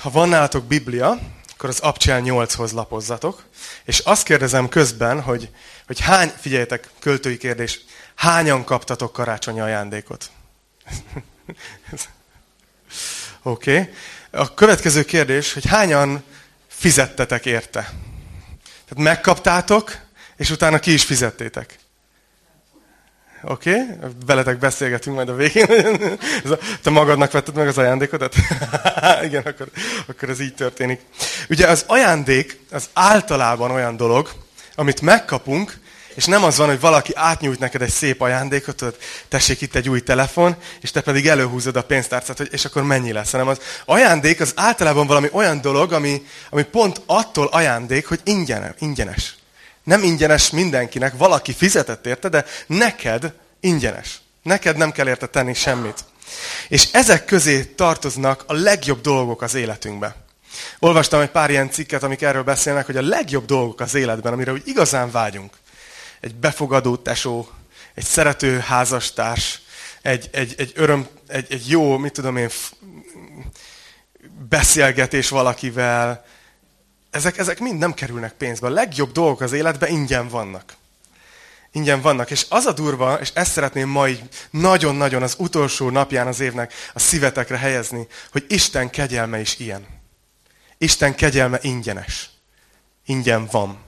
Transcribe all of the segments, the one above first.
Ha van nálatok Biblia, akkor az Abcsel 8-hoz lapozzatok, és azt kérdezem közben, hogy, hogy hány, figyeljetek, költői kérdés, hányan kaptatok karácsonyi ajándékot? Oké. Okay. A következő kérdés, hogy hányan fizettetek érte? Tehát megkaptátok, és utána ki is fizettétek. Oké? Okay? Veletek beszélgetünk majd a végén. Te magadnak vetted meg az ajándékodat? Igen, akkor, akkor ez így történik. Ugye az ajándék az általában olyan dolog, amit megkapunk, és nem az van, hogy valaki átnyújt neked egy szép ajándékot, hogy tessék itt egy új telefon, és te pedig előhúzod a pénztárcát, hogy és akkor mennyi lesz. Hanem az ajándék az általában valami olyan dolog, ami, ami pont attól ajándék, hogy ingyen, ingyenes. Nem ingyenes mindenkinek, valaki fizetett érte, de neked ingyenes. Neked nem kell érte tenni semmit. És ezek közé tartoznak a legjobb dolgok az életünkbe. Olvastam egy pár ilyen cikket, amik erről beszélnek, hogy a legjobb dolgok az életben, amire úgy igazán vágyunk. Egy befogadó tesó, egy szerető házastárs, egy, egy, egy öröm, egy, egy jó, mit tudom én, beszélgetés valakivel, ezek, ezek mind nem kerülnek pénzbe. A legjobb dolgok az életben ingyen vannak. Ingyen vannak. És az a durva, és ezt szeretném ma így nagyon-nagyon az utolsó napján az évnek a szívetekre helyezni, hogy Isten kegyelme is ilyen. Isten kegyelme ingyenes. Ingyen van.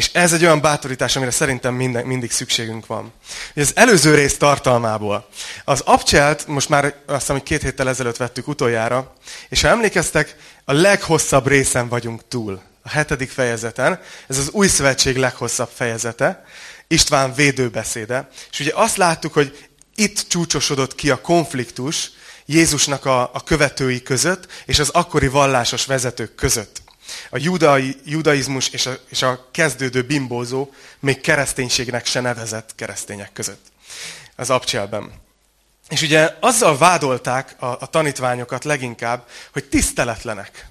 És ez egy olyan bátorítás, amire szerintem minden, mindig szükségünk van. Ugye az előző rész tartalmából. Az abcselt most már azt hiszem, hogy két héttel ezelőtt vettük utoljára, és ha emlékeztek, a leghosszabb részen vagyunk túl. A hetedik fejezeten. Ez az új szövetség leghosszabb fejezete. István védőbeszéde. És ugye azt láttuk, hogy itt csúcsosodott ki a konfliktus Jézusnak a, a követői között, és az akkori vallásos vezetők között. A judai, judaizmus és a, és a kezdődő bimbózó még kereszténységnek se nevezett keresztények között. Az abcselben. És ugye azzal vádolták a, a tanítványokat leginkább, hogy tiszteletlenek.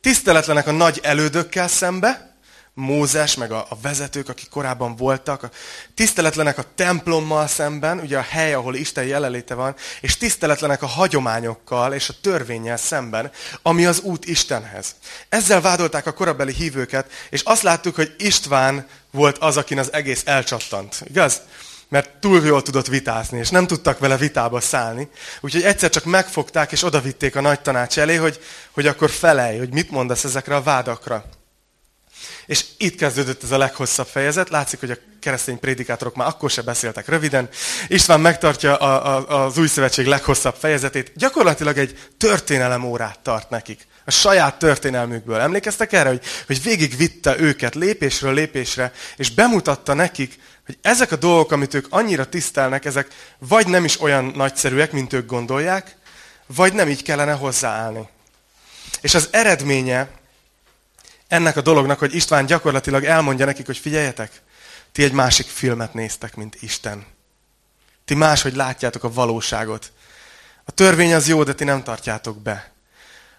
Tiszteletlenek a nagy elődökkel szembe, Mózes, meg a, a vezetők, akik korábban voltak, tiszteletlenek a templommal szemben, ugye a hely, ahol Isten jelenléte van, és tiszteletlenek a hagyományokkal és a törvényel szemben, ami az út Istenhez. Ezzel vádolták a korabeli hívőket, és azt láttuk, hogy István volt az, akin az egész elcsattant. Igaz? Mert túl jól tudott vitázni, és nem tudtak vele vitába szállni. Úgyhogy egyszer csak megfogták, és odavitték a nagy tanács elé, hogy, hogy akkor felej, hogy mit mondasz ezekre a vádakra. És itt kezdődött ez a leghosszabb fejezet. Látszik, hogy a keresztény prédikátorok már akkor se beszéltek röviden. István megtartja a, a, az új szövetség leghosszabb fejezetét. Gyakorlatilag egy történelem órát tart nekik. A saját történelmükből. Emlékeztek erre, hogy, hogy végigvitte őket lépésről lépésre, és bemutatta nekik, hogy ezek a dolgok, amit ők annyira tisztelnek, ezek vagy nem is olyan nagyszerűek, mint ők gondolják, vagy nem így kellene hozzáállni. És az eredménye ennek a dolognak, hogy István gyakorlatilag elmondja nekik, hogy figyeljetek, ti egy másik filmet néztek, mint Isten. Ti máshogy látjátok a valóságot. A törvény az jó, de ti nem tartjátok be.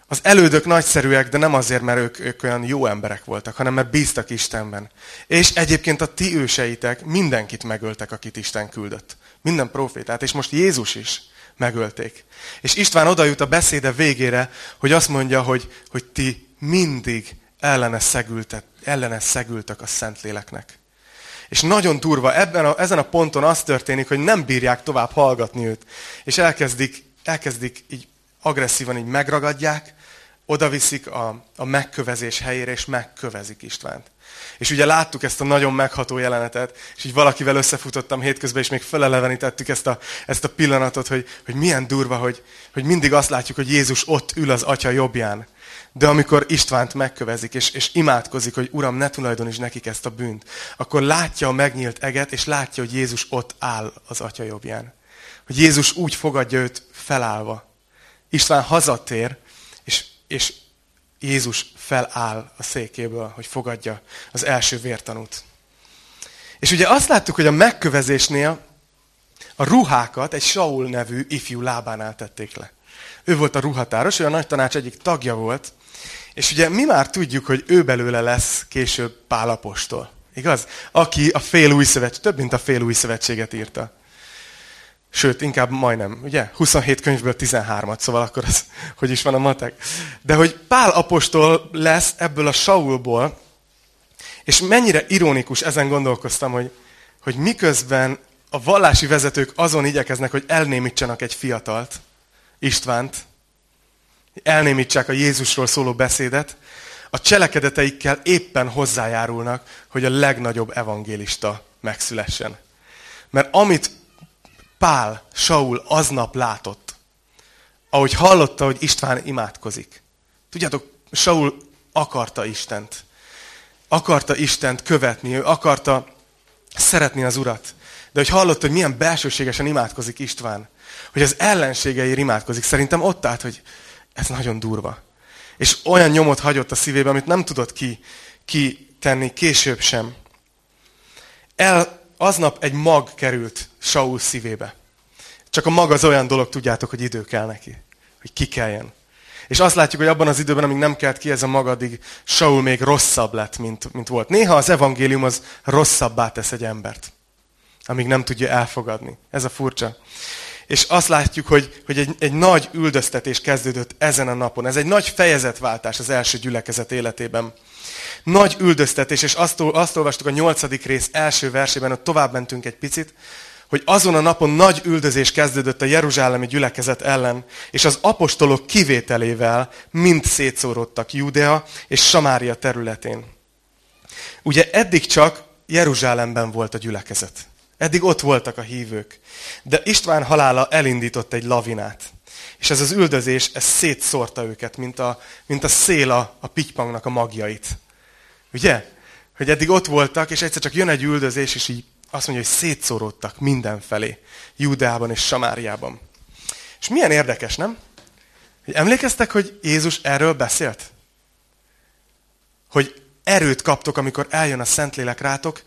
Az elődök nagyszerűek, de nem azért, mert ők, ők olyan jó emberek voltak, hanem mert bíztak Istenben. És egyébként a ti őseitek mindenkit megöltek, akit Isten küldött. Minden profétát, és most Jézus is megölték. És István oda jut a beszéde végére, hogy azt mondja, hogy, hogy ti mindig ellene, szegültek, ellene szegültek a Szentléleknek. És nagyon durva, ebben a, ezen a ponton az történik, hogy nem bírják tovább hallgatni őt. És elkezdik, elkezdik így agresszívan így megragadják, odaviszik a, a megkövezés helyére, és megkövezik Istvánt. És ugye láttuk ezt a nagyon megható jelenetet, és így valakivel összefutottam hétközben, és még felelevenítettük ezt a, ezt a pillanatot, hogy, hogy milyen durva, hogy, hogy mindig azt látjuk, hogy Jézus ott ül az Atya jobbján. De amikor Istvánt megkövezik, és, és imádkozik, hogy Uram, ne tulajdoníts nekik ezt a bűnt, akkor látja a megnyílt eget, és látja, hogy Jézus ott áll az Atya jobbján. Hogy Jézus úgy fogadja őt felállva. István hazatér, és, és Jézus feláll a székéből, hogy fogadja az első vértanút. És ugye azt láttuk, hogy a megkövezésnél a ruhákat egy Saul nevű ifjú lábánál tették le. Ő volt a ruhatáros, ő a nagy tanács egyik tagja volt, és ugye mi már tudjuk, hogy ő belőle lesz később Pálapostól. Igaz? Aki a fél új szövetség, több mint a fél új szövetséget írta. Sőt, inkább majdnem, ugye? 27 könyvből 13-at, szóval akkor az, hogy is van a matek. De hogy Pál apostol lesz ebből a Saulból, és mennyire ironikus, ezen gondolkoztam, hogy, hogy miközben a vallási vezetők azon igyekeznek, hogy elnémítsanak egy fiatalt, Istvánt, elnémítsák a Jézusról szóló beszédet, a cselekedeteikkel éppen hozzájárulnak, hogy a legnagyobb evangélista megszülessen. Mert amit Pál, Saul aznap látott, ahogy hallotta, hogy István imádkozik. Tudjátok, Saul akarta Istent. Akarta Istent követni, ő akarta szeretni az Urat. De hogy hallotta, hogy milyen belsőségesen imádkozik István, hogy az ellenségei imádkozik, szerintem ott állt, hogy ez nagyon durva. És olyan nyomot hagyott a szívébe, amit nem tudott ki, ki tenni később sem. El, aznap egy mag került Saul szívébe. Csak a mag az olyan dolog, tudjátok, hogy idő kell neki. Hogy ki kelljen. És azt látjuk, hogy abban az időben, amíg nem kelt ki ez a mag, addig Saul még rosszabb lett, mint, mint volt. Néha az evangélium az rosszabbá tesz egy embert. Amíg nem tudja elfogadni. Ez a furcsa. És azt látjuk, hogy, hogy egy, egy nagy üldöztetés kezdődött ezen a napon. Ez egy nagy fejezetváltás az első gyülekezet életében. Nagy üldöztetés, és azt, azt olvastuk a nyolcadik rész első versében, hogy tovább mentünk egy picit, hogy azon a napon nagy üldözés kezdődött a jeruzsálemi gyülekezet ellen, és az apostolok kivételével mind szétszórodtak Judea és Samária területén. Ugye eddig csak Jeruzsálemben volt a gyülekezet. Eddig ott voltak a hívők. De István halála elindított egy lavinát. És ez az üldözés, ez szétszórta őket, mint a, mint a szél a, a pitypangnak a magjait. Ugye? Hogy eddig ott voltak, és egyszer csak jön egy üldözés, és így azt mondja, hogy szétszóródtak mindenfelé. Júdeában és Samáriában. És milyen érdekes, nem? Hogy emlékeztek, hogy Jézus erről beszélt? Hogy erőt kaptok, amikor eljön a Szentlélek rátok,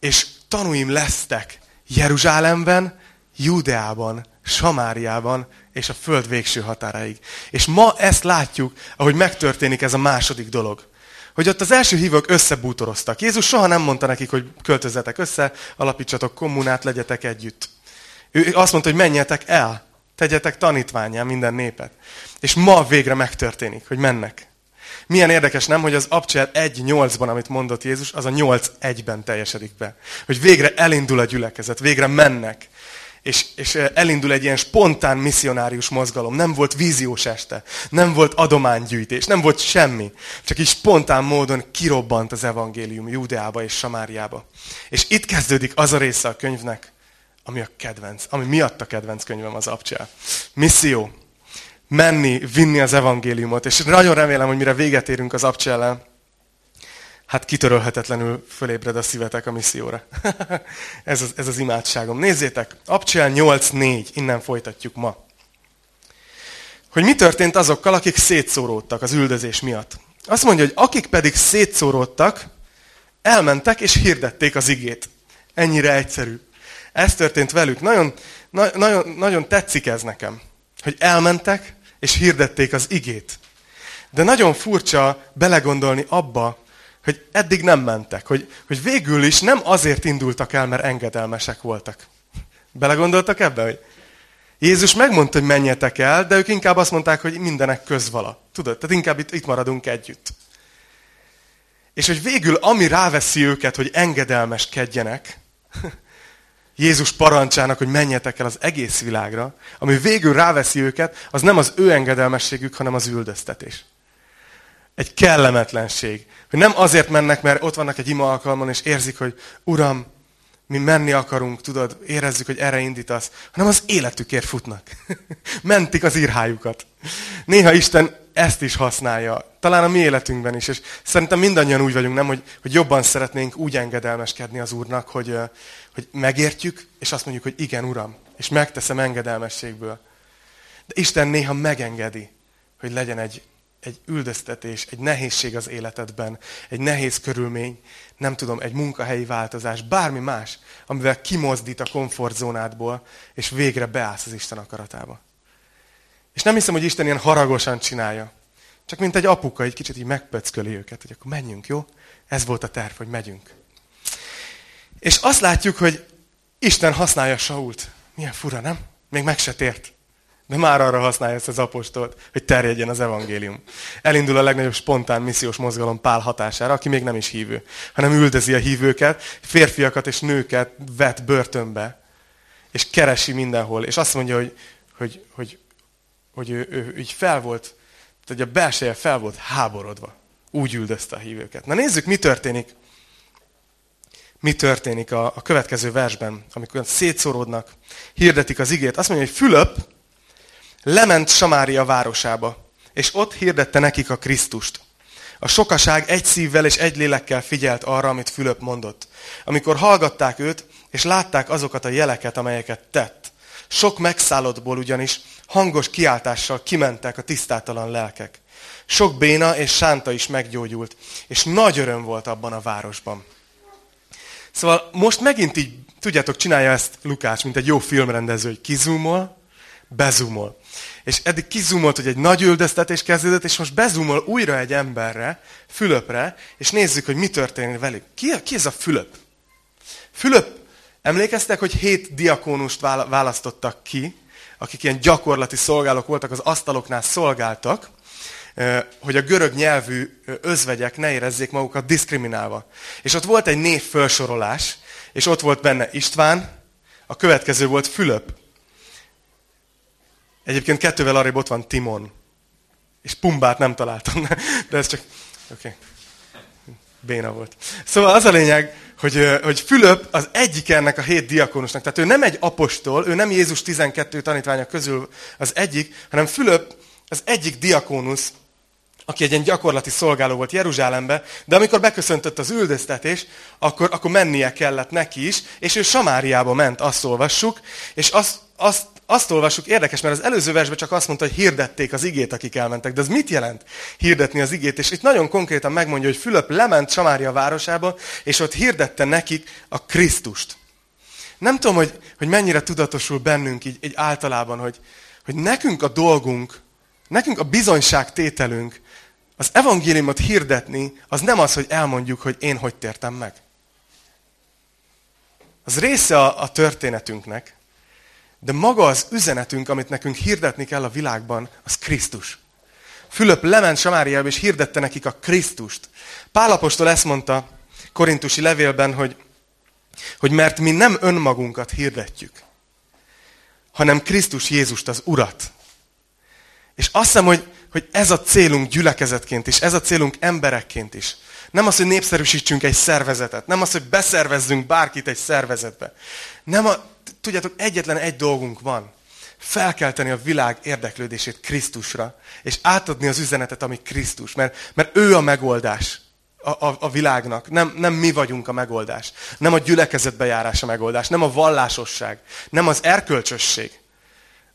és tanúim lesztek Jeruzsálemben, Júdeában, Samáriában és a föld végső határaig. És ma ezt látjuk, ahogy megtörténik ez a második dolog. Hogy ott az első hívők összebútoroztak. Jézus soha nem mondta nekik, hogy költözzetek össze, alapítsatok kommunát, legyetek együtt. Ő azt mondta, hogy menjetek el, tegyetek tanítványá minden népet. És ma végre megtörténik, hogy mennek. Milyen érdekes nem, hogy az Abcsel 1.8-ban, amit mondott Jézus, az a 8.1-ben teljesedik be. Hogy végre elindul a gyülekezet, végre mennek. És, és elindul egy ilyen spontán misszionárius mozgalom. Nem volt víziós este, nem volt adománygyűjtés, nem volt semmi. Csak így spontán módon kirobbant az evangélium Júdeába és Samáriába. És itt kezdődik az a része a könyvnek, ami a kedvenc, ami miatt a kedvenc könyvem az Abcsel. Misszió menni, vinni az evangéliumot. És nagyon remélem, hogy mire véget érünk az abcsellel, hát kitörölhetetlenül fölébred a szívetek a misszióra. ez, az, ez az imádságom. Nézzétek, Abcsel 8.4, innen folytatjuk ma. Hogy mi történt azokkal, akik szétszóródtak az üldözés miatt. Azt mondja, hogy akik pedig szétszóródtak, elmentek és hirdették az igét. Ennyire egyszerű. Ez történt velük. Nagyon, na, nagyon, nagyon tetszik ez nekem. Hogy elmentek, és hirdették az igét. De nagyon furcsa belegondolni abba, hogy eddig nem mentek, hogy, hogy végül is nem azért indultak el, mert engedelmesek voltak. Belegondoltak ebbe, hogy Jézus megmondta, hogy menjetek el, de ők inkább azt mondták, hogy mindenek közvala. Tudod, tehát inkább itt, itt maradunk együtt. És hogy végül ami ráveszi őket, hogy engedelmeskedjenek, Jézus parancsának, hogy menjetek el az egész világra, ami végül ráveszi őket, az nem az ő engedelmességük, hanem az üldöztetés. Egy kellemetlenség. Hogy nem azért mennek, mert ott vannak egy ima alkalmon, és érzik, hogy Uram, mi menni akarunk, tudod, érezzük, hogy erre indítasz, hanem az életükért futnak. Mentik az írhájukat. Néha Isten ezt is használja. Talán a mi életünkben is. És szerintem mindannyian úgy vagyunk, nem, hogy, hogy jobban szeretnénk úgy engedelmeskedni az Úrnak, hogy, hogy megértjük, és azt mondjuk, hogy igen, Uram, és megteszem engedelmességből. De Isten néha megengedi, hogy legyen egy, egy üldöztetés, egy nehézség az életedben, egy nehéz körülmény, nem tudom, egy munkahelyi változás, bármi más, amivel kimozdít a komfortzónádból, és végre beállsz az Isten akaratába. És nem hiszem, hogy Isten ilyen haragosan csinálja. Csak mint egy apuka, egy kicsit így megpöcköli őket, hogy akkor menjünk, jó? Ez volt a terv, hogy megyünk. És azt látjuk, hogy Isten használja Sault. Milyen fura, nem? Még meg se tért. De már arra használja ezt az apostolt, hogy terjedjen az evangélium. Elindul a legnagyobb spontán missziós mozgalom Pál hatására, aki még nem is hívő, hanem üldözi a hívőket, férfiakat és nőket vet börtönbe, és keresi mindenhol, és azt mondja, hogy, hogy, hogy, hogy ő, ő, így fel volt, tehát a belseje fel volt háborodva. Úgy üldözte a hívőket. Na nézzük, mi történik. Mi történik a, a következő versben, amikor szétszóródnak, hirdetik az igét. Azt mondja, hogy Fülöp lement Samária városába, és ott hirdette nekik a Krisztust. A sokaság egy szívvel és egy lélekkel figyelt arra, amit Fülöp mondott. Amikor hallgatták őt, és látták azokat a jeleket, amelyeket tett. Sok megszállottból ugyanis hangos kiáltással kimentek a tisztátalan lelkek. Sok béna és sánta is meggyógyult, és nagy öröm volt abban a városban. Szóval most megint így, tudjátok, csinálja ezt Lukács, mint egy jó filmrendező, hogy kizumol, bezumol. És eddig kizumolt, hogy egy nagy üldöztetés kezdődött, és most bezumol újra egy emberre, Fülöpre, és nézzük, hogy mi történik velük. Ki, ki ez a Fülöp? Fülöp, emlékeztek, hogy hét diakónust választottak ki, akik ilyen gyakorlati szolgálók voltak, az asztaloknál szolgáltak, hogy a görög nyelvű özvegyek ne érezzék magukat diszkriminálva. És ott volt egy név felsorolás, és ott volt benne István, a következő volt Fülöp. Egyébként kettővel arrébb ott van Timon. És Pumbát nem találtam, de ez csak... Oké. Okay. Béna volt. Szóval az a lényeg, hogy, hogy Fülöp az egyik ennek a hét diakonusnak. Tehát ő nem egy apostol, ő nem Jézus 12 tanítványa közül az egyik, hanem Fülöp az egyik diakónusz, aki egy ilyen gyakorlati szolgáló volt Jeruzsálembe, de amikor beköszöntött az üldöztetés, akkor, akkor mennie kellett neki is, és ő Samáriába ment, azt olvassuk, és azt, azt, azt olvassuk, érdekes, mert az előző versben csak azt mondta, hogy hirdették az igét, akik elmentek. De ez mit jelent hirdetni az igét? És itt nagyon konkrétan megmondja, hogy Fülöp lement Samária városába, és ott hirdette nekik a Krisztust. Nem tudom, hogy, hogy mennyire tudatosul bennünk így, így általában, hogy, hogy nekünk a dolgunk, nekünk a bizonyságtételünk, az evangéliumot hirdetni, az nem az, hogy elmondjuk, hogy én hogy tértem meg. Az része a, a történetünknek, de maga az üzenetünk, amit nekünk hirdetni kell a világban, az Krisztus. Fülöp lement Samáriába, és hirdette nekik a Krisztust. Pálapostól ezt mondta korintusi levélben, hogy, hogy mert mi nem önmagunkat hirdetjük, hanem Krisztus Jézust, az Urat. És azt hiszem, hogy, hogy ez a célunk gyülekezetként is, ez a célunk emberekként is. Nem az, hogy népszerűsítsünk egy szervezetet, nem az, hogy beszervezzünk bárkit egy szervezetbe. Nem a, tudjátok, egyetlen egy dolgunk van. Felkelteni a világ érdeklődését Krisztusra, és átadni az üzenetet, ami Krisztus, mert, mert ő a megoldás a, a, a világnak. Nem, nem mi vagyunk a megoldás. Nem a gyülekezetbejárás a megoldás, nem a vallásosság, nem az erkölcsösség.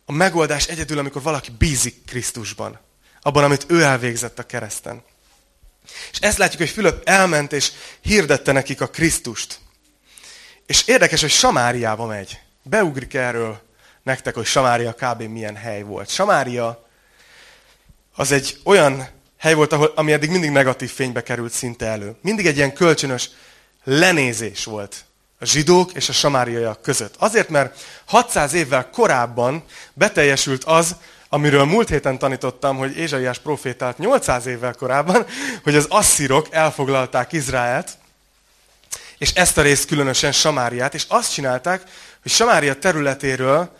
A megoldás egyedül, amikor valaki bízik Krisztusban. Abban, amit ő elvégzett a kereszten. És ezt látjuk, hogy Fülöp elment és hirdette nekik a Krisztust. És érdekes, hogy Samáriába megy. Beugrik erről nektek, hogy Samária kb. milyen hely volt. Samária az egy olyan hely volt, ahol, ami eddig mindig negatív fénybe került szinte elő. Mindig egy ilyen kölcsönös lenézés volt a zsidók és a samáriaiak között. Azért, mert 600 évvel korábban beteljesült az, amiről múlt héten tanítottam, hogy Ézsaiás profétált 800 évvel korábban, hogy az asszírok elfoglalták Izraelt, és ezt a részt különösen Samáriát, és azt csinálták, hogy Samária területéről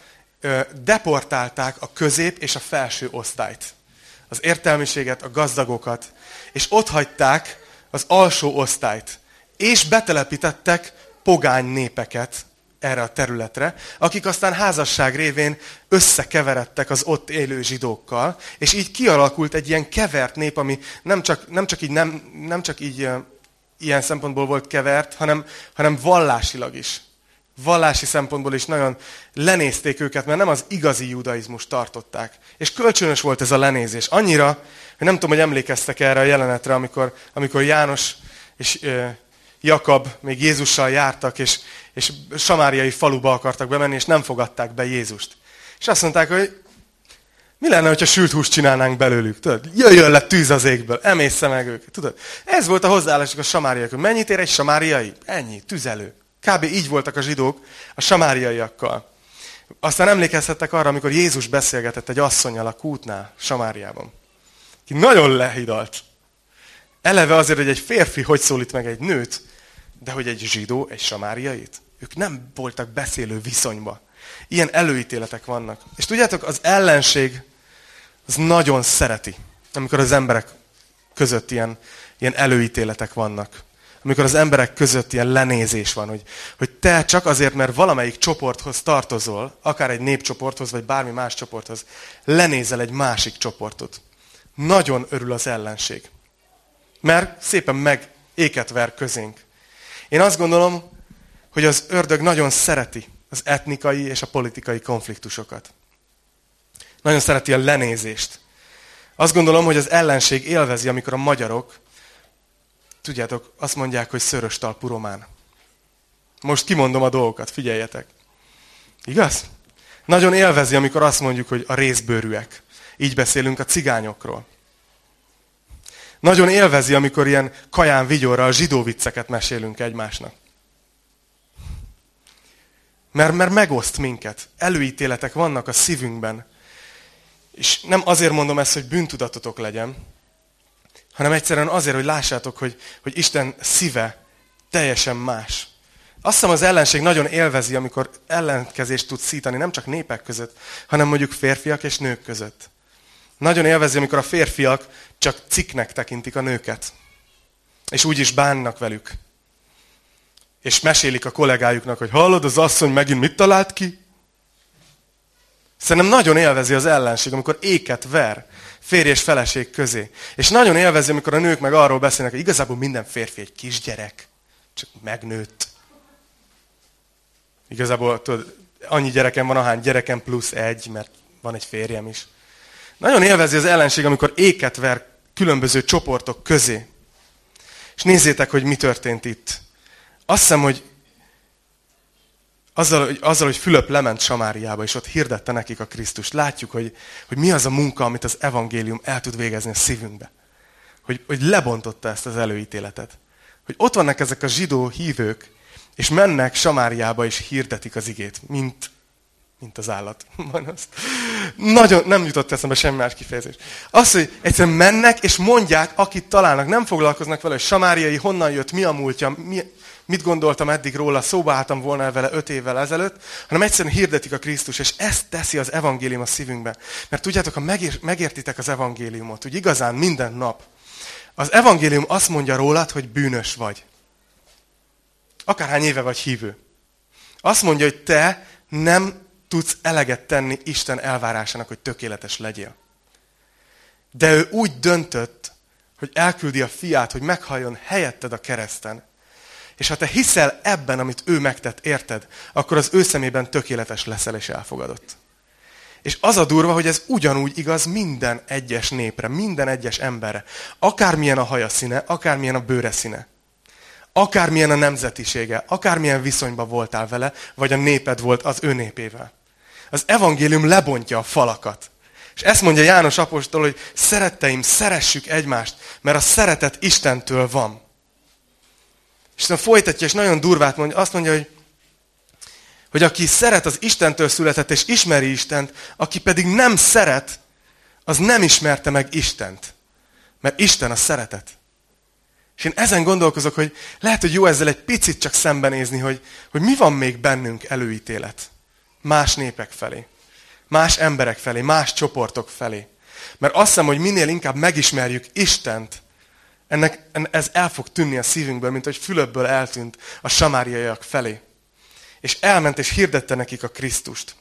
deportálták a közép és a felső osztályt. Az értelmiséget, a gazdagokat. És ott hagyták az alsó osztályt. És betelepítettek pogány népeket erre a területre, akik aztán házasság révén összekeveredtek az ott élő zsidókkal, és így kialakult egy ilyen kevert nép, ami nem csak, nem csak így, nem, nem csak így ilyen szempontból volt kevert, hanem, hanem vallásilag is. Vallási szempontból is nagyon lenézték őket, mert nem az igazi judaizmus tartották. És kölcsönös volt ez a lenézés. Annyira, hogy nem tudom, hogy emlékeztek erre a jelenetre, amikor, amikor János és Jakab még Jézussal jártak, és, és samáriai faluba akartak bemenni, és nem fogadták be Jézust. És azt mondták, hogy mi lenne, hogyha sült húst csinálnánk belőlük? Tudod, jöjjön le tűz az égből, emészze meg őket. Tudod, ez volt a hozzáállásuk a samáriaiak. Mennyit ér egy samáriai? Ennyi, tüzelő. Kb. így voltak a zsidók a samáriaiakkal. Aztán emlékezhettek arra, amikor Jézus beszélgetett egy asszonyjal a kútnál, Samáriában. Ki nagyon lehidalt. Eleve azért, hogy egy férfi hogy szólít meg egy nőt, de hogy egy zsidó, egy samáriait. Ők nem voltak beszélő viszonyba. Ilyen előítéletek vannak. És tudjátok, az ellenség az nagyon szereti, amikor az emberek között ilyen, ilyen előítéletek vannak. Amikor az emberek között ilyen lenézés van, hogy, hogy te csak azért, mert valamelyik csoporthoz tartozol, akár egy népcsoporthoz, vagy bármi más csoporthoz, lenézel egy másik csoportot. Nagyon örül az ellenség. Mert szépen meg éket ver közénk. Én azt gondolom, hogy az ördög nagyon szereti az etnikai és a politikai konfliktusokat. Nagyon szereti a lenézést. Azt gondolom, hogy az ellenség élvezi, amikor a magyarok, tudjátok, azt mondják, hogy szörös talpú román. Most kimondom a dolgokat, figyeljetek. Igaz? Nagyon élvezi, amikor azt mondjuk, hogy a részbőrűek. Így beszélünk a cigányokról. Nagyon élvezi, amikor ilyen kaján vigyorral zsidó vicceket mesélünk egymásnak. Mert, mert megoszt minket. Előítéletek vannak a szívünkben. És nem azért mondom ezt, hogy bűntudatotok legyen, hanem egyszerűen azért, hogy lássátok, hogy, hogy Isten szíve teljesen más. Azt hiszem az ellenség nagyon élvezi, amikor ellenkezést tud szítani, nem csak népek között, hanem mondjuk férfiak és nők között. Nagyon élvezi, amikor a férfiak csak ciknek tekintik a nőket. És úgy is bánnak velük. És mesélik a kollégájuknak, hogy hallod, az asszony megint mit talált ki? Szerintem nagyon élvezi az ellenség, amikor éket ver férj és feleség közé. És nagyon élvezi, amikor a nők meg arról beszélnek, hogy igazából minden férfi egy kisgyerek, csak megnőtt. Igazából tudod, annyi gyerekem van, ahány gyerekem plusz egy, mert van egy férjem is. Nagyon élvezi az ellenség, amikor éket ver különböző csoportok közé. És nézzétek, hogy mi történt itt. Azt hiszem, hogy azzal, hogy, azzal, hogy Fülöp lement Samáriába, és ott hirdette nekik a Krisztust, látjuk, hogy, hogy mi az a munka, amit az evangélium el tud végezni a szívünkbe. Hogy, hogy lebontotta ezt az előítéletet. Hogy ott vannak ezek a zsidó hívők, és mennek Samáriába, és hirdetik az igét, mint mint az állat. Nagyon nem jutott eszembe semmi más kifejezés. Az, hogy egyszerűen mennek és mondják, akit találnak, nem foglalkoznak vele, hogy Samáriai honnan jött, mi a múltja, mi, mit gondoltam eddig róla, szóba álltam volna vele öt évvel ezelőtt, hanem egyszerűen hirdetik a Krisztus, és ezt teszi az evangélium a szívünkbe. Mert tudjátok, ha megér, megértitek az evangéliumot, úgy igazán minden nap, az evangélium azt mondja rólad, hogy bűnös vagy. Akárhány éve vagy hívő. Azt mondja, hogy te nem tudsz eleget tenni Isten elvárásának, hogy tökéletes legyél. De ő úgy döntött, hogy elküldi a fiát, hogy meghalljon helyetted a kereszten. És ha te hiszel ebben, amit ő megtett, érted, akkor az ő szemében tökéletes leszel és elfogadott. És az a durva, hogy ez ugyanúgy igaz minden egyes népre, minden egyes emberre. Akármilyen a haja színe, akármilyen a bőre színe. Akármilyen a nemzetisége, akármilyen viszonyban voltál vele, vagy a néped volt az ő népével az evangélium lebontja a falakat. És ezt mondja János apostol, hogy szeretteim, szeressük egymást, mert a szeretet Istentől van. Isten folytatja, és nagyon durvát mondja, azt mondja, hogy, hogy aki szeret, az Istentől született, és ismeri Istent, aki pedig nem szeret, az nem ismerte meg Istent. Mert Isten a szeretet. És én ezen gondolkozok, hogy lehet, hogy jó ezzel egy picit csak szembenézni, hogy, hogy mi van még bennünk előítélet más népek felé, más emberek felé, más csoportok felé. Mert azt hiszem, hogy minél inkább megismerjük Istent, ennek, ez el fog tűnni a szívünkből, mint hogy Fülöpből eltűnt a samáriaiak felé. És elment és hirdette nekik a Krisztust.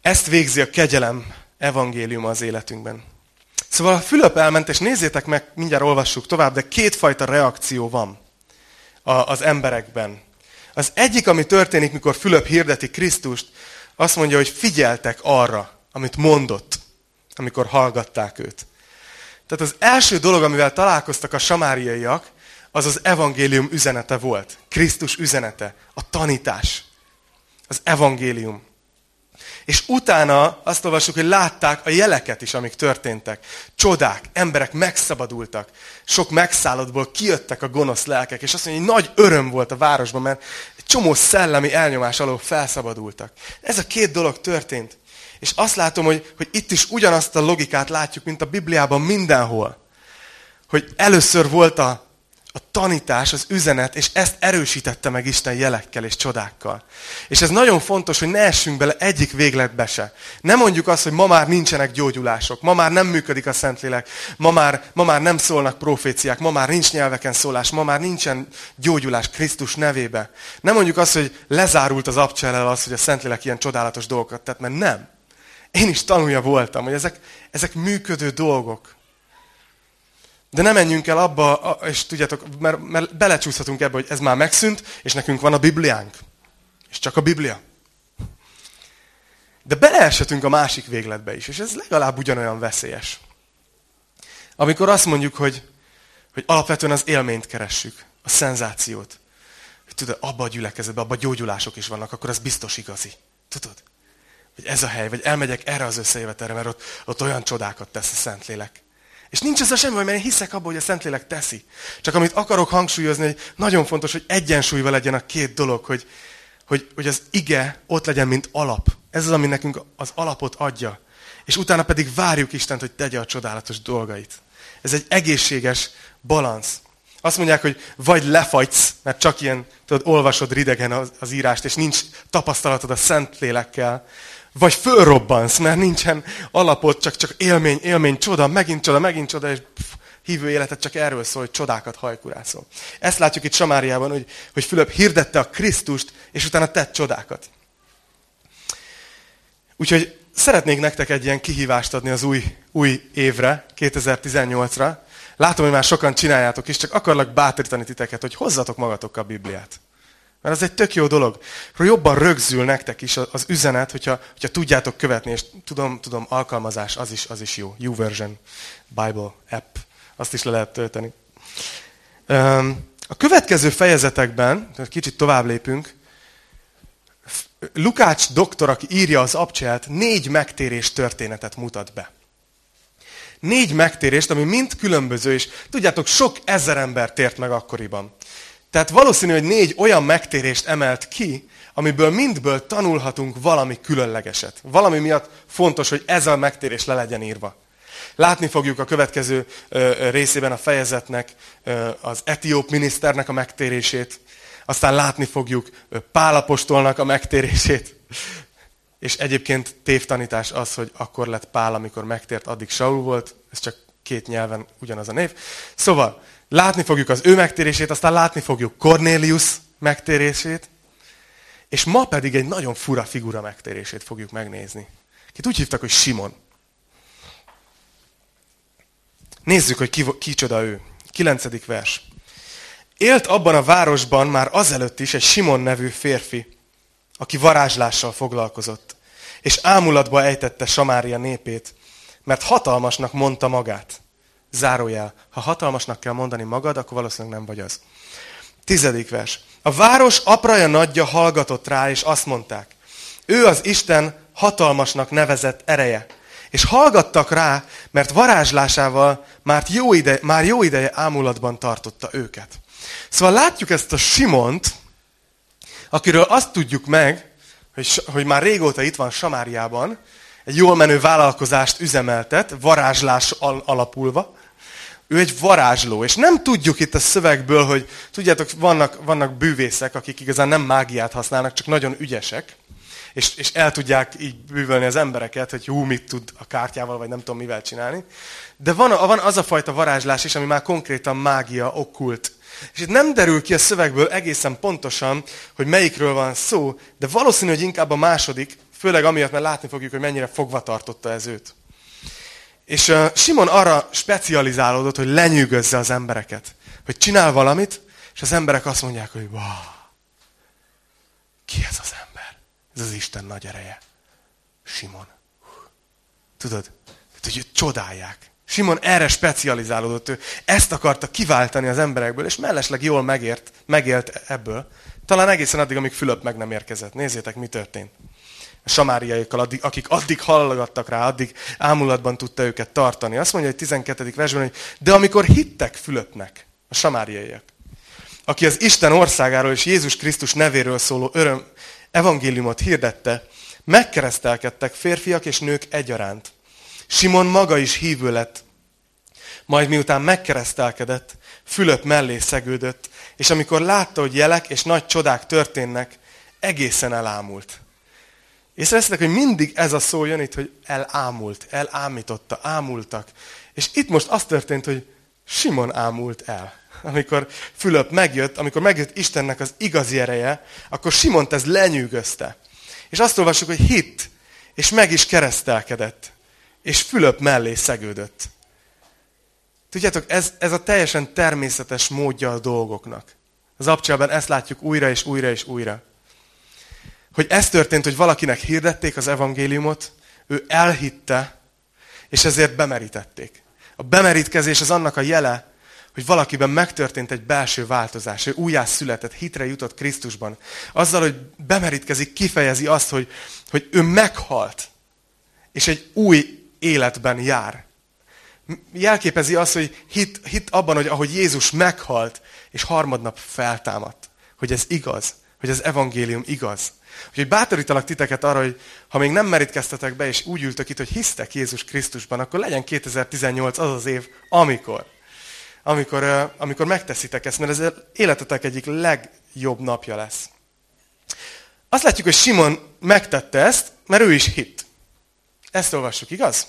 Ezt végzi a kegyelem evangéliuma az életünkben. Szóval a Fülöp elment, és nézzétek meg, mindjárt olvassuk tovább, de kétfajta reakció van az emberekben. Az egyik, ami történik, mikor Fülöp hirdeti Krisztust, azt mondja, hogy figyeltek arra, amit mondott, amikor hallgatták őt. Tehát az első dolog, amivel találkoztak a samáriaiak, az az evangélium üzenete volt. Krisztus üzenete, a tanítás, az evangélium. És utána azt olvassuk, hogy látták a jeleket is, amik történtek. Csodák, emberek megszabadultak. Sok megszállottból kijöttek a gonosz lelkek, és azt mondja, hogy nagy öröm volt a városban, mert egy csomó szellemi elnyomás alól felszabadultak. Ez a két dolog történt. És azt látom, hogy, hogy itt is ugyanazt a logikát látjuk, mint a Bibliában mindenhol. Hogy először volt a, a tanítás, az üzenet, és ezt erősítette meg Isten jelekkel és csodákkal. És ez nagyon fontos, hogy ne essünk bele egyik végletbe se. Nem mondjuk azt, hogy ma már nincsenek gyógyulások, ma már nem működik a Szentlélek, ma már, ma már nem szólnak proféciák, ma már nincs nyelveken szólás, ma már nincsen gyógyulás Krisztus nevébe. Nem mondjuk azt, hogy lezárult az abcselel az, hogy a Szentlélek ilyen csodálatos dolgokat tett, mert nem. Én is tanulja voltam, hogy ezek, ezek működő dolgok. De ne menjünk el abba, és tudjátok, mert, mert belecsúszhatunk ebbe, hogy ez már megszűnt, és nekünk van a Bibliánk. És csak a Biblia. De beleeshetünk a másik végletbe is, és ez legalább ugyanolyan veszélyes. Amikor azt mondjuk, hogy, hogy alapvetően az élményt keressük, a szenzációt. Hogy tudod, abba a gyülekezetben, abba a gyógyulások is vannak, akkor az biztos igazi. Tudod? Hogy ez a hely, vagy elmegyek erre az összejövetelre, mert ott, ott olyan csodákat tesz a Szentlélek. És nincs ez a semmi, mert én hiszek abban, hogy a Szentlélek teszi. Csak amit akarok hangsúlyozni, hogy nagyon fontos, hogy egyensúlyban legyen a két dolog, hogy, hogy, hogy az ige ott legyen, mint alap. Ez az, ami nekünk az alapot adja. És utána pedig várjuk Istent, hogy tegye a csodálatos dolgait. Ez egy egészséges balansz. Azt mondják, hogy vagy lefagysz, mert csak ilyen, tudod, olvasod ridegen az, az írást, és nincs tapasztalatod a Szentlélekkel, vagy fölrobbansz, mert nincsen alapot, csak, csak élmény, élmény, csoda, megint csoda, megint csoda, és pff, hívő életet csak erről szól, hogy csodákat hajkurászol. Ezt látjuk itt Samáriában, hogy, hogy Fülöp hirdette a Krisztust, és utána tett csodákat. Úgyhogy szeretnék nektek egy ilyen kihívást adni az új, új évre, 2018-ra. Látom, hogy már sokan csináljátok is, csak akarlak bátorítani titeket, hogy hozzatok magatokkal a Bibliát. Mert ez egy tök jó dolog. Hogy jobban rögzül nektek is az üzenet, hogyha, hogyha tudjátok követni, és tudom, tudom, alkalmazás, az is, az is jó. YouVersion Bible app, azt is le lehet tölteni. A következő fejezetekben, kicsit tovább lépünk, Lukács doktor, aki írja az abcselt, négy megtérés történetet mutat be. Négy megtérést, ami mind különböző, és tudjátok, sok ezer ember tért meg akkoriban. Tehát valószínű, hogy négy olyan megtérést emelt ki, amiből mindből tanulhatunk valami különlegeset. Valami miatt fontos, hogy ez a megtérés le legyen írva. Látni fogjuk a következő részében a fejezetnek az etióp miniszternek a megtérését, aztán látni fogjuk Pálapostolnak a megtérését. És egyébként tévtanítás az, hogy akkor lett Pál, amikor megtért, addig Saul volt, ez csak két nyelven ugyanaz a név. Szóval, Látni fogjuk az ő megtérését, aztán látni fogjuk Cornelius megtérését, és ma pedig egy nagyon fura figura megtérését fogjuk megnézni. Kit úgy hívtak, hogy Simon. Nézzük, hogy ki, kicsoda ő. Kilencedik vers. Élt abban a városban már azelőtt is egy Simon nevű férfi, aki varázslással foglalkozott, és ámulatba ejtette Samária népét, mert hatalmasnak mondta magát. Zárójel. Ha hatalmasnak kell mondani magad, akkor valószínűleg nem vagy az. Tizedik vers. A város apraja nagyja hallgatott rá, és azt mondták. Ő az Isten hatalmasnak nevezett ereje. És hallgattak rá, mert varázslásával már jó, ide, már jó ideje ámulatban tartotta őket. Szóval látjuk ezt a Simont, akiről azt tudjuk meg, hogy, hogy már régóta itt van Samáriában, egy jól menő vállalkozást üzemeltet, varázslás alapulva. Ő egy varázsló, és nem tudjuk itt a szövegből, hogy tudjátok, vannak, vannak bűvészek, akik igazán nem mágiát használnak, csak nagyon ügyesek, és, és el tudják így bűvölni az embereket, hogy hú, mit tud a kártyával, vagy nem tudom mivel csinálni. De van, van az a fajta varázslás is, ami már konkrétan mágia, okkult. És itt nem derül ki a szövegből egészen pontosan, hogy melyikről van szó, de valószínű, hogy inkább a második, főleg amiatt, mert látni fogjuk, hogy mennyire fogva tartotta ez őt. És Simon arra specializálódott, hogy lenyűgözze az embereket. Hogy csinál valamit, és az emberek azt mondják, hogy wow, ki ez az ember? Ez az Isten nagy ereje. Simon. Tudod, hogy csodálják. Simon erre specializálódott, ő ezt akarta kiváltani az emberekből, és mellesleg jól megért, megélt ebből. Talán egészen addig, amíg Fülöp meg nem érkezett. Nézzétek, mi történt. A samáriaiakkal, addig, akik addig hallgattak rá, addig ámulatban tudta őket tartani. Azt mondja, hogy 12. versben, hogy de amikor hittek Fülöpnek, a samáriaiak, aki az Isten országáról és Jézus Krisztus nevéről szóló öröm evangéliumot hirdette, megkeresztelkedtek férfiak és nők egyaránt. Simon maga is hívő lett. Majd miután megkeresztelkedett, Fülöp mellé szegődött, és amikor látta, hogy jelek és nagy csodák történnek, egészen elámult. Észreveszitek, hogy mindig ez a szó jön itt, hogy elámult, elámította, ámultak. És itt most az történt, hogy Simon ámult el. Amikor Fülöp megjött, amikor megjött Istennek az igazi ereje, akkor Simont ez lenyűgözte. És azt olvassuk, hogy hit, és meg is keresztelkedett. És Fülöp mellé szegődött. Tudjátok, ez, ez a teljesen természetes módja a dolgoknak. Az abcsában ezt látjuk újra és újra és újra. Hogy ez történt, hogy valakinek hirdették az evangéliumot, ő elhitte, és ezért bemerítették. A bemerítkezés az annak a jele, hogy valakiben megtörtént egy belső változás, ő újjás született, hitre jutott Krisztusban. Azzal, hogy bemerítkezik, kifejezi azt, hogy, hogy ő meghalt, és egy új életben jár. Jelképezi azt, hogy hit, hit abban, hogy ahogy Jézus meghalt, és harmadnap feltámadt. Hogy ez igaz, hogy az evangélium igaz. Úgyhogy bátorítalak titeket arra, hogy ha még nem merítkeztetek be, és úgy ültök itt, hogy hisztek Jézus Krisztusban, akkor legyen 2018 az az év, amikor. Amikor, amikor megteszitek ezt, mert ez életetek egyik legjobb napja lesz. Azt látjuk, hogy Simon megtette ezt, mert ő is hit. Ezt olvassuk, igaz?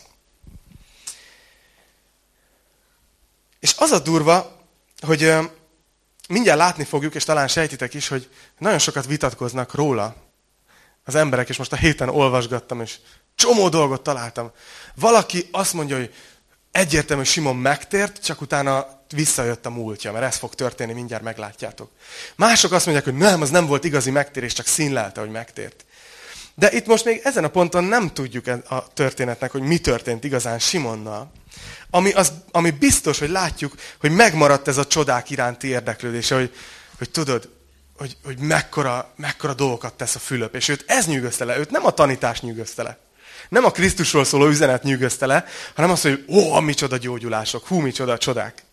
És az a durva, hogy mindjárt látni fogjuk, és talán sejtitek is, hogy nagyon sokat vitatkoznak róla az emberek, és most a héten olvasgattam, és csomó dolgot találtam. Valaki azt mondja, hogy egyértelmű, hogy Simon megtért, csak utána visszajött a múltja, mert ez fog történni, mindjárt meglátjátok. Mások azt mondják, hogy nem, az nem volt igazi megtérés, csak színlelte, hogy megtért. De itt most még ezen a ponton nem tudjuk e- a történetnek, hogy mi történt igazán Simonnal. Ami, az, ami biztos, hogy látjuk, hogy megmaradt ez a csodák iránti érdeklődése, hogy, hogy tudod, hogy, hogy mekkora, mekkora dolgokat tesz a Fülöp. És őt ez nyűgözte le, őt nem a tanítás nyűgözte le. Nem a Krisztusról szóló üzenet nyűgözte le, hanem az, hogy ó, micsoda gyógyulások, hú, micsoda csodák.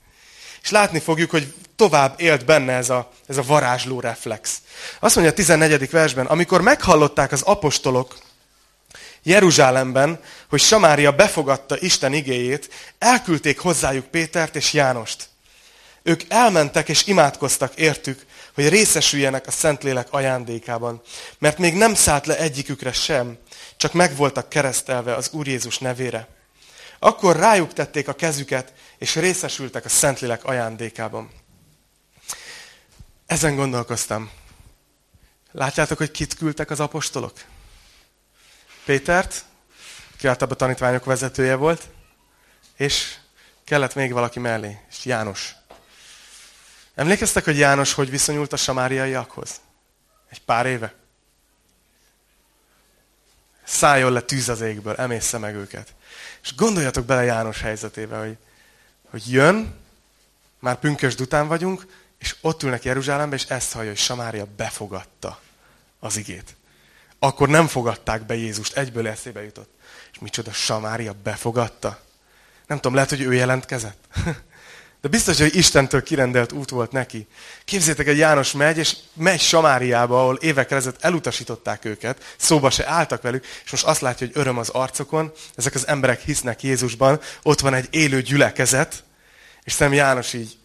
És látni fogjuk, hogy tovább élt benne ez a, ez a varázsló reflex. Azt mondja a 14. versben, amikor meghallották az apostolok Jeruzsálemben, hogy Samária befogadta Isten igéjét, elküldték hozzájuk Pétert és Jánost. Ők elmentek és imádkoztak értük, hogy részesüljenek a Szentlélek ajándékában, mert még nem szállt le egyikükre sem, csak meg voltak keresztelve az Úr Jézus nevére. Akkor rájuk tették a kezüket, és részesültek a Szentlélek ajándékában. Ezen gondolkoztam. Látjátok, hogy kit küldtek az apostolok? Pétert, ki a tanítványok vezetője volt, és kellett még valaki mellé, és János. Emlékeztek, hogy János hogy viszonyult a samáriaiakhoz? Egy pár éve? Szálljon le tűz az égből, emészze meg őket. És gondoljatok bele János helyzetébe, hogy, hogy jön, már pünkösd után vagyunk, és ott ülnek Jeruzsálembe, és ezt hallja, hogy Samária befogadta az igét. Akkor nem fogadták be Jézust, egyből eszébe jutott. És micsoda, Samária befogadta? Nem tudom, lehet, hogy ő jelentkezett. De biztos, hogy Istentől kirendelt út volt neki. Képzétek, egy János megy, és megy Samáriába, ahol évekkel ezelőtt elutasították őket, szóba se álltak velük, és most azt látja, hogy öröm az arcokon, ezek az emberek hisznek Jézusban, ott van egy élő gyülekezet, és szerintem János így,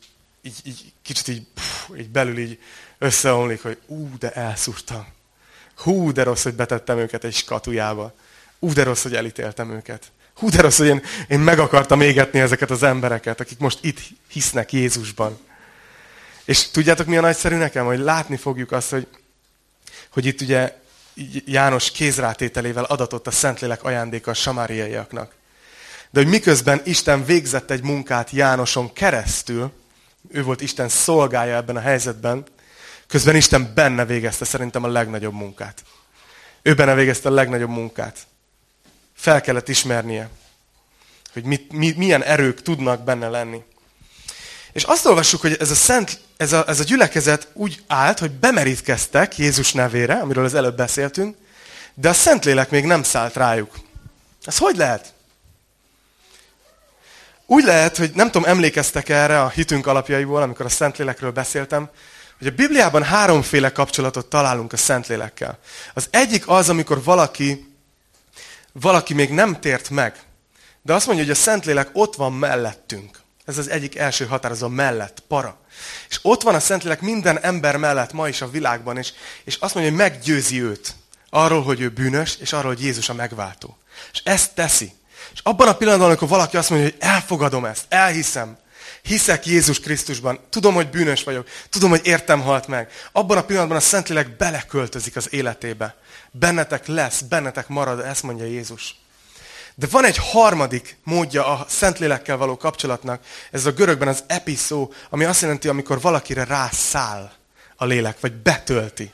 így, így kicsit így, pff, így belül így összeomlik, hogy ú, de elszúrtam. Hú, de rossz, hogy betettem őket egy skatujába. Ú, de rossz, hogy elítéltem őket. Hú, de rossz, hogy én, én meg akartam égetni ezeket az embereket, akik most itt hisznek Jézusban. És tudjátok, mi a nagyszerű nekem? Hogy látni fogjuk azt, hogy, hogy itt ugye János kézrátételével adatott a Szentlélek ajándéka a samáriaiaknak. De hogy miközben Isten végzett egy munkát Jánoson keresztül, ő volt Isten szolgája ebben a helyzetben, közben Isten benne végezte szerintem a legnagyobb munkát. Ő benne végezte a legnagyobb munkát fel kellett ismernie, hogy mit, mi, milyen erők tudnak benne lenni. És azt olvassuk, hogy ez a, szent, ez, a, ez a gyülekezet úgy állt, hogy bemerítkeztek Jézus nevére, amiről az előbb beszéltünk, de a Szentlélek még nem szállt rájuk. Ez hogy lehet? Úgy lehet, hogy nem tudom, emlékeztek erre a hitünk alapjaiból, amikor a Szentlélekről beszéltem, hogy a Bibliában háromféle kapcsolatot találunk a Szentlélekkel. Az egyik az, amikor valaki, valaki még nem tért meg, de azt mondja, hogy a Szentlélek ott van mellettünk. Ez az egyik első határozó mellett, para. És ott van a Szentlélek minden ember mellett ma is a világban, és, és azt mondja, hogy meggyőzi őt arról, hogy ő bűnös, és arról, hogy Jézus a megváltó. És ezt teszi. És abban a pillanatban, amikor valaki azt mondja, hogy elfogadom ezt, elhiszem, hiszek Jézus Krisztusban, tudom, hogy bűnös vagyok, tudom, hogy értem halt meg, abban a pillanatban a Szentlélek beleköltözik az életébe. Bennetek lesz, bennetek marad, ezt mondja Jézus. De van egy harmadik módja a Szentlélekkel való kapcsolatnak, ez a görögben az episzó, ami azt jelenti, amikor valakire rászáll a lélek, vagy betölti.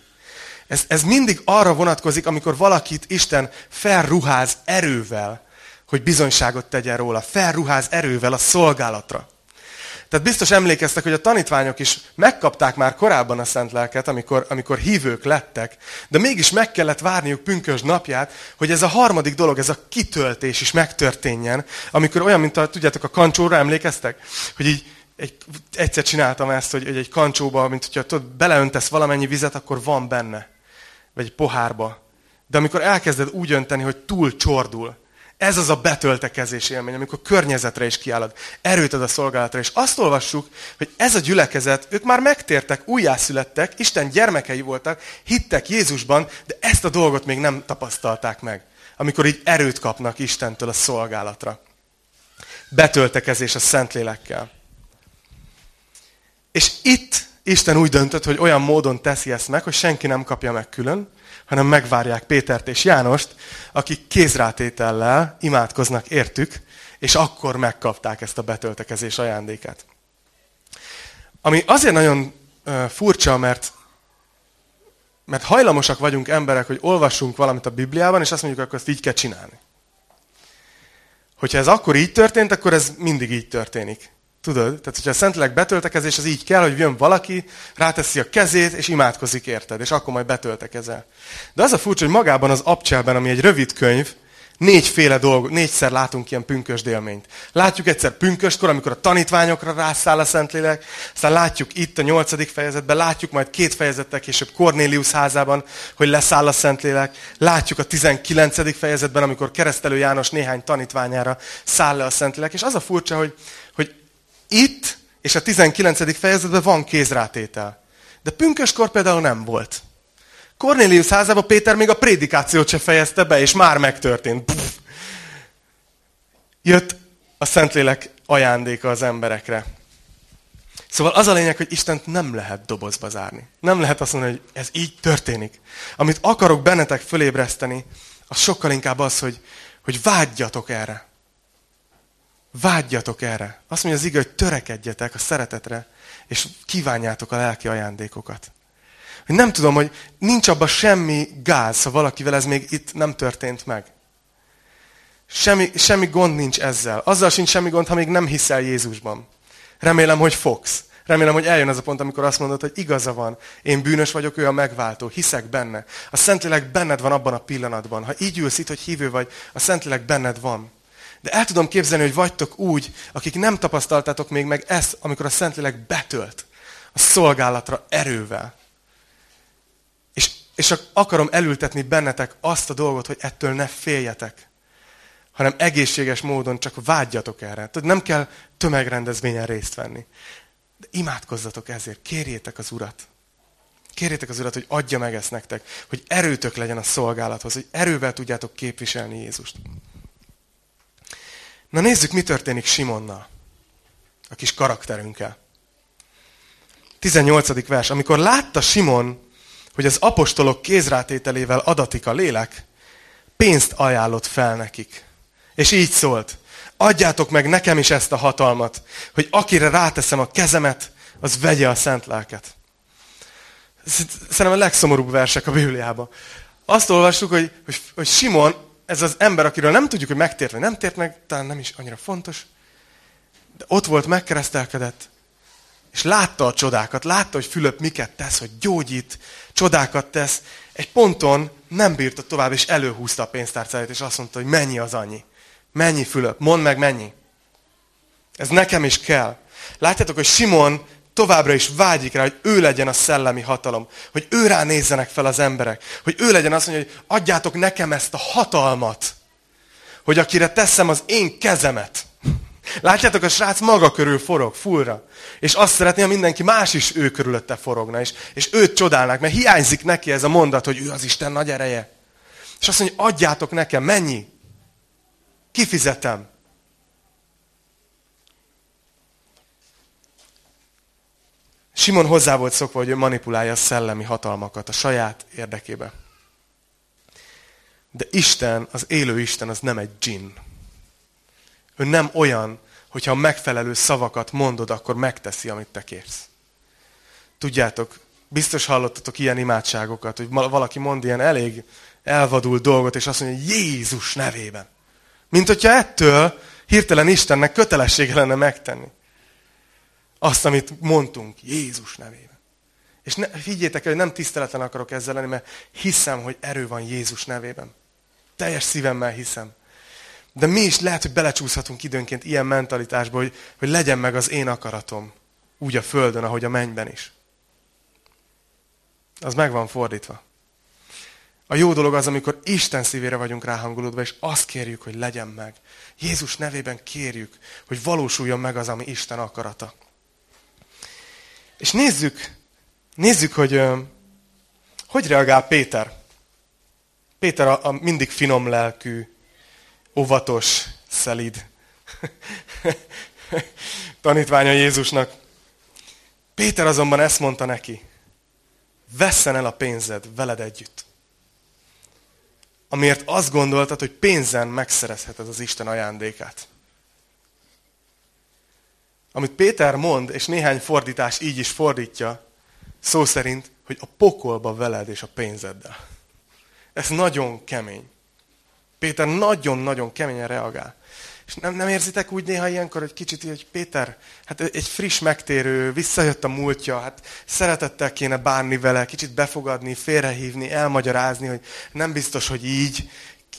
Ez, ez mindig arra vonatkozik, amikor valakit Isten felruház erővel, hogy bizonyságot tegyen róla. Felruház erővel a szolgálatra. Tehát biztos emlékeztek, hogy a tanítványok is megkapták már korábban a Szent Lelket, amikor, amikor hívők lettek, de mégis meg kellett várniuk pünkös napját, hogy ez a harmadik dolog, ez a kitöltés is megtörténjen, amikor olyan, mint a, tudjátok, a kancsóra emlékeztek? Hogy így egy, egyszer csináltam ezt, hogy, hogy egy kancsóba, mint hogyha tudod, beleöntesz valamennyi vizet, akkor van benne. Vagy egy pohárba. De amikor elkezded úgy önteni, hogy túl csordul, ez az a betöltekezés élmény, amikor környezetre is kiállod, erőt ad a szolgálatra. És azt olvassuk, hogy ez a gyülekezet, ők már megtértek, újjászülettek, Isten gyermekei voltak, hittek Jézusban, de ezt a dolgot még nem tapasztalták meg, amikor így erőt kapnak Istentől a szolgálatra. Betöltekezés a Szentlélekkel. És itt Isten úgy döntött, hogy olyan módon teszi ezt meg, hogy senki nem kapja meg külön, hanem megvárják Pétert és Jánost, akik kézrátétellel imádkoznak értük, és akkor megkapták ezt a betöltekezés ajándékát. Ami azért nagyon furcsa, mert, mert hajlamosak vagyunk emberek, hogy olvassunk valamit a Bibliában, és azt mondjuk, akkor ezt így kell csinálni. Hogyha ez akkor így történt, akkor ez mindig így történik. Tudod? Tehát, hogyha a Szentlélek betöltekezés, az így kell, hogy jön valaki, ráteszi a kezét, és imádkozik érted, és akkor majd betöltekezel. De az a furcsa, hogy magában az abcselben, ami egy rövid könyv, négyféle dolog, négyszer látunk ilyen pünkös délményt. Látjuk egyszer pünköskor, amikor a tanítványokra rászáll a Szentlélek, aztán látjuk itt a nyolcadik fejezetben, látjuk majd két fejezettel később Cornélius házában, hogy leszáll a Szentlélek. Látjuk a tizenkilencedik fejezetben, amikor keresztelő János néhány tanítványára száll le a Szentlélek. És az a furcsa, hogy, hogy itt és a 19. fejezetben van kézrátétel. De pünköskor például nem volt. Cornélius házában Péter még a prédikációt se fejezte be, és már megtörtént. Pff. Jött a Szentlélek ajándéka az emberekre. Szóval az a lényeg, hogy Istent nem lehet dobozba zárni. Nem lehet azt mondani, hogy ez így történik. Amit akarok bennetek fölébreszteni, az sokkal inkább az, hogy, hogy vágyjatok erre. Vágyjatok erre. Azt mondja az ige, hogy törekedjetek a szeretetre, és kívánjátok a lelki ajándékokat. Hogy nem tudom, hogy nincs abban semmi gáz, ha valakivel ez még itt nem történt meg. Semmi, semmi gond nincs ezzel. Azzal sincs semmi gond, ha még nem hiszel Jézusban. Remélem, hogy fogsz. Remélem, hogy eljön az a pont, amikor azt mondod, hogy igaza van, én bűnös vagyok, ő a megváltó, hiszek benne. A Szentlélek benned van abban a pillanatban. Ha így ülsz itt, hogy hívő vagy, a Szentlélek benned van. De el tudom képzelni, hogy vagytok úgy, akik nem tapasztaltátok még meg ezt, amikor a Szentlélek betölt a szolgálatra erővel. És, és akarom elültetni bennetek azt a dolgot, hogy ettől ne féljetek, hanem egészséges módon csak vágyjatok erre. Tudod, nem kell tömegrendezvényen részt venni. De imádkozzatok ezért, kérjétek az Urat. Kérjétek az Urat, hogy adja meg ezt nektek, hogy erőtök legyen a szolgálathoz, hogy erővel tudjátok képviselni Jézust. Na nézzük, mi történik Simonnal, a kis karakterünkkel. 18. vers. Amikor látta Simon, hogy az apostolok kézrátételével adatik a lélek, pénzt ajánlott fel nekik. És így szólt, adjátok meg nekem is ezt a hatalmat, hogy akire ráteszem a kezemet, az vegye a szent lelket. Szerintem a legszomorúbb versek a Bibliában. Azt olvassuk, hogy, hogy, hogy Simon ez az ember, akiről nem tudjuk, hogy megtért vagy nem tért meg, talán nem is annyira fontos, de ott volt, megkeresztelkedett, és látta a csodákat, látta, hogy Fülöp miket tesz, hogy gyógyít, csodákat tesz. Egy ponton nem bírta tovább, és előhúzta a pénztárcáját, és azt mondta, hogy mennyi az annyi. Mennyi, Fülöp? Mondd meg, mennyi. Ez nekem is kell. Látjátok, hogy Simon továbbra is vágyik rá, hogy ő legyen a szellemi hatalom, hogy ő rá nézzenek fel az emberek, hogy ő legyen azt mondja, hogy adjátok nekem ezt a hatalmat, hogy akire teszem az én kezemet. Látjátok, a srác maga körül forog, fullra. És azt szeretné, ha mindenki más is ő körülötte forogna, és, és őt csodálnák, mert hiányzik neki ez a mondat, hogy ő az Isten nagy ereje. És azt mondja, adjátok nekem, mennyi? Kifizetem. Simon hozzá volt szokva, hogy ő manipulálja a szellemi hatalmakat a saját érdekébe. De Isten, az élő Isten, az nem egy dzsin. Ő nem olyan, hogyha megfelelő szavakat mondod, akkor megteszi, amit te kérsz. Tudjátok, biztos hallottatok ilyen imádságokat, hogy valaki mond ilyen elég elvadult dolgot, és azt mondja, Jézus nevében. Mint hogyha ettől hirtelen Istennek kötelessége lenne megtenni. Azt, amit mondtunk Jézus nevében. És ne, higgyétek el, hogy nem tiszteletlen akarok ezzel lenni, mert hiszem, hogy erő van Jézus nevében. Teljes szívemmel hiszem. De mi is lehet, hogy belecsúszhatunk időnként ilyen mentalitásba, hogy, hogy legyen meg az én akaratom. Úgy a földön, ahogy a mennyben is. Az meg van fordítva. A jó dolog az, amikor Isten szívére vagyunk ráhangolódva, és azt kérjük, hogy legyen meg. Jézus nevében kérjük, hogy valósuljon meg az, ami Isten akarata. És nézzük, nézzük, hogy hogy reagál Péter. Péter a, a mindig finom lelkű, óvatos, szelid tanítványa Jézusnak. Péter azonban ezt mondta neki, vesszen el a pénzed veled együtt. Amiért azt gondoltad, hogy pénzen megszerezheted az Isten ajándékát. Amit Péter mond, és néhány fordítás így is fordítja, szó szerint, hogy a pokolba veled és a pénzeddel. Ez nagyon kemény. Péter nagyon-nagyon keményen reagál. És nem, nem érzitek úgy néha ilyenkor, hogy kicsit, hogy Péter, hát egy friss megtérő, visszajött a múltja, hát szeretettel kéne bánni vele, kicsit befogadni, félrehívni, elmagyarázni, hogy nem biztos, hogy így,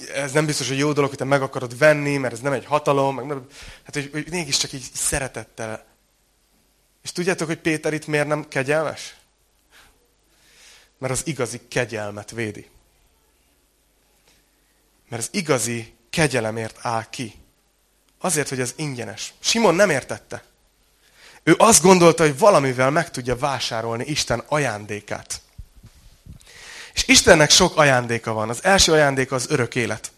ez nem biztos, hogy jó dolog, hogy te meg akarod venni, mert ez nem egy hatalom, meg, hát hogy, hogy mégiscsak így szeretettel. És tudjátok, hogy Péter itt miért nem kegyelmes? Mert az igazi kegyelmet védi. Mert az igazi kegyelemért áll ki. Azért, hogy ez ingyenes. Simon nem értette. Ő azt gondolta, hogy valamivel meg tudja vásárolni Isten ajándékát. És Istennek sok ajándéka van. Az első ajándéka az örök élet,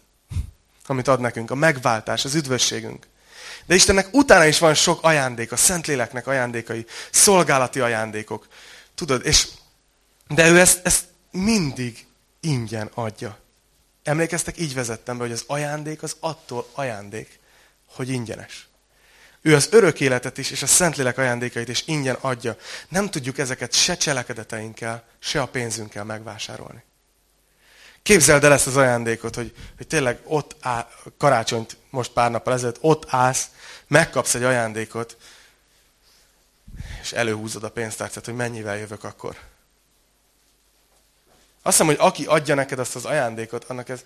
amit ad nekünk, a megváltás, az üdvösségünk. De Istennek utána is van sok ajándék, a Szentléleknek ajándékai, szolgálati ajándékok. Tudod, és de ő ezt, ezt mindig ingyen adja. Emlékeztek, így vezettem be, hogy az ajándék az attól ajándék, hogy ingyenes. Ő az örök életet is, és a Szentlélek ajándékait is ingyen adja. Nem tudjuk ezeket se cselekedeteinkkel, se a pénzünkkel megvásárolni. Képzeld el ezt az ajándékot, hogy, hogy tényleg ott áll, karácsonyt most pár nappal ezelőtt, ott állsz, megkapsz egy ajándékot, és előhúzod a pénztárcát, hogy mennyivel jövök akkor. Azt hiszem, hogy aki adja neked azt az ajándékot, annak ez...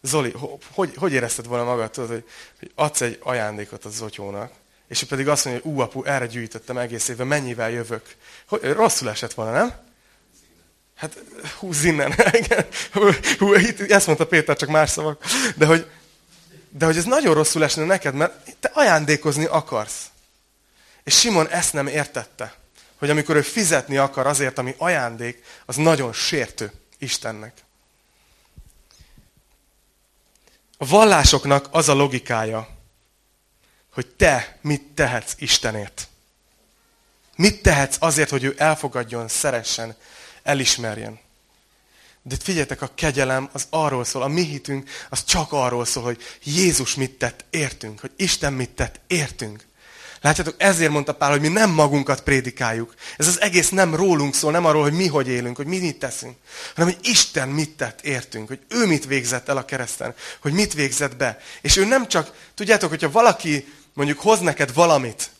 Zoli, hogy, hogy érezted volna magad, tudod, hogy, hogy adsz egy ajándékot az Zotyónak, és ő pedig azt mondja, hogy ú, apu, erre gyűjtöttem egész évben, mennyivel jövök. Hogy, rosszul esett volna, nem? Hát húzz innen. hú, itt, ezt mondta Péter, csak más szavak. De hogy, de hogy ez nagyon rosszul esne neked, mert te ajándékozni akarsz. És Simon ezt nem értette, hogy amikor ő fizetni akar azért, ami ajándék, az nagyon sértő. Istennek. A vallásoknak az a logikája, hogy te mit tehetsz Istenért. Mit tehetsz azért, hogy ő elfogadjon, szeressen, elismerjen. De figyeljetek, a kegyelem az arról szól, a mi hitünk az csak arról szól, hogy Jézus mit tett értünk, hogy Isten mit tett értünk. Látjátok, ezért mondta Pál, hogy mi nem magunkat prédikáljuk. Ez az egész nem rólunk szól, nem arról, hogy mi hogy élünk, hogy mi mit teszünk, hanem hogy Isten mit tett értünk, hogy ő mit végzett el a kereszten, hogy mit végzett be. És ő nem csak, tudjátok, hogyha valaki mondjuk hoz neked valamit,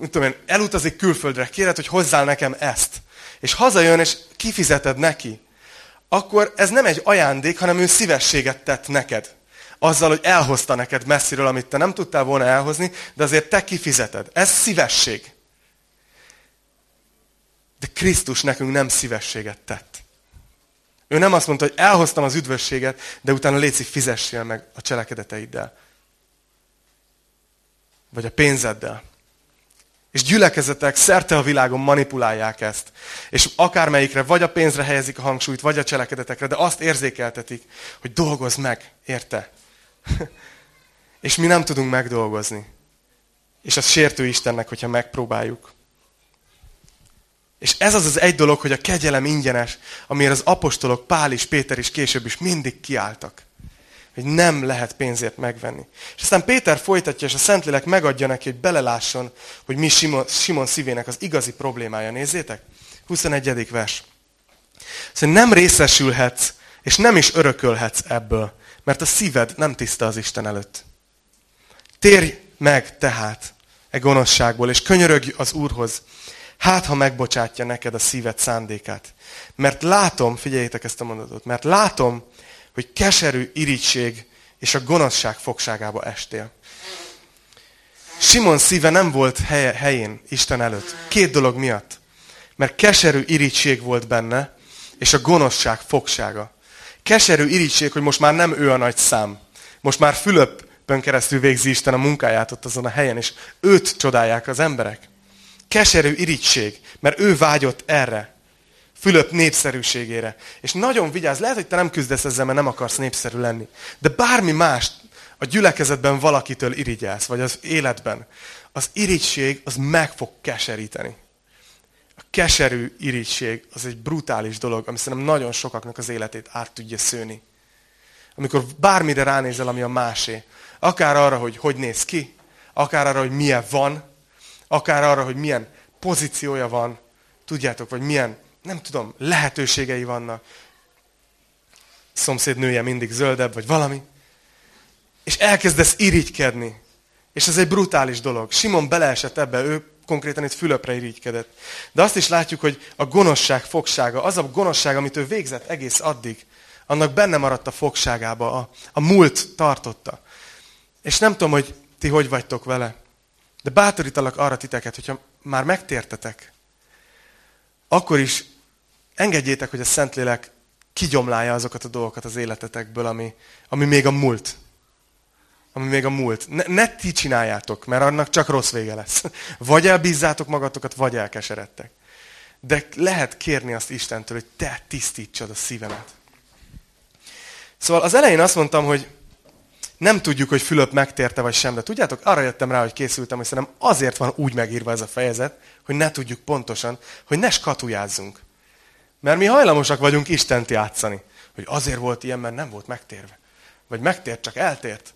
tudom én, elutazik külföldre, kéred, hogy hozzál nekem ezt, és hazajön, és kifizeted neki, akkor ez nem egy ajándék, hanem ő szívességet tett neked. Azzal, hogy elhozta neked messziről, amit te nem tudtál volna elhozni, de azért te kifizeted. Ez szívesség. De Krisztus nekünk nem szívességet tett. Ő nem azt mondta, hogy elhoztam az üdvösséget, de utána létszik fizessél meg a cselekedeteiddel. Vagy a pénzeddel. És gyülekezetek szerte a világon manipulálják ezt. És akármelyikre, vagy a pénzre helyezik a hangsúlyt, vagy a cselekedetekre, de azt érzékeltetik, hogy dolgozz meg, érte? és mi nem tudunk megdolgozni. És az sértő Istennek, hogyha megpróbáljuk. És ez az az egy dolog, hogy a kegyelem ingyenes, amire az apostolok Pál és Péter is később is mindig kiálltak. Hogy nem lehet pénzért megvenni. És aztán Péter folytatja, és a Szentlélek megadja neki, hogy belelásson, hogy mi Simon, Simon szívének az igazi problémája. Nézzétek? 21. vers. Szóval nem részesülhetsz, és nem is örökölhetsz ebből, mert a szíved nem tiszta az Isten előtt. Térj meg tehát e gonoszságból, és könyörögj az Úrhoz, hát ha megbocsátja neked a szíved szándékát. Mert látom, figyeljétek ezt a mondatot, mert látom, hogy keserű irigység és a gonoszság fogságába estél. Simon szíve nem volt helye, helyén Isten előtt. Két dolog miatt. Mert keserű irigység volt benne, és a gonoszság fogsága. Keserű irigység, hogy most már nem ő a nagy szám. Most már Fülöpön keresztül végzi Isten a munkáját ott azon a helyen, és őt csodálják az emberek keserű irigység, mert ő vágyott erre. Fülöp népszerűségére. És nagyon vigyázz, lehet, hogy te nem küzdesz ezzel, mert nem akarsz népszerű lenni. De bármi mást a gyülekezetben valakitől irigyelsz, vagy az életben, az irigység az meg fog keseríteni. A keserű irigység az egy brutális dolog, ami szerintem nagyon sokaknak az életét át tudja szőni. Amikor bármire ránézel, ami a másé, akár arra, hogy hogy néz ki, akár arra, hogy milyen van, akár arra, hogy milyen pozíciója van, tudjátok, vagy milyen, nem tudom, lehetőségei vannak. Szomszéd nője mindig zöldebb, vagy valami. És elkezdesz irigykedni. És ez egy brutális dolog. Simon beleesett ebbe, ő konkrétan itt Fülöpre irigykedett. De azt is látjuk, hogy a gonoszság fogsága, az a gonoszság, amit ő végzett egész addig, annak benne maradt a fogságába, a, a múlt tartotta. És nem tudom, hogy ti hogy vagytok vele. De bátorítalak arra titeket, hogyha már megtértetek, akkor is engedjétek, hogy a Szentlélek kigyomlálja azokat a dolgokat az életetekből, ami, ami még a múlt. Ami még a múlt. Ne, ne ti csináljátok, mert annak csak rossz vége lesz. Vagy elbízzátok magatokat, vagy elkeseredtek. De lehet kérni azt Istentől, hogy te tisztítsad a szívemet. Szóval az elején azt mondtam, hogy nem tudjuk, hogy Fülöp megtérte vagy sem, de tudjátok, arra jöttem rá, hogy készültem, hogy szerintem azért van úgy megírva ez a fejezet, hogy ne tudjuk pontosan, hogy ne skatujázzunk. Mert mi hajlamosak vagyunk Istent játszani. Hogy azért volt ilyen, mert nem volt megtérve. Vagy megtért, csak eltért.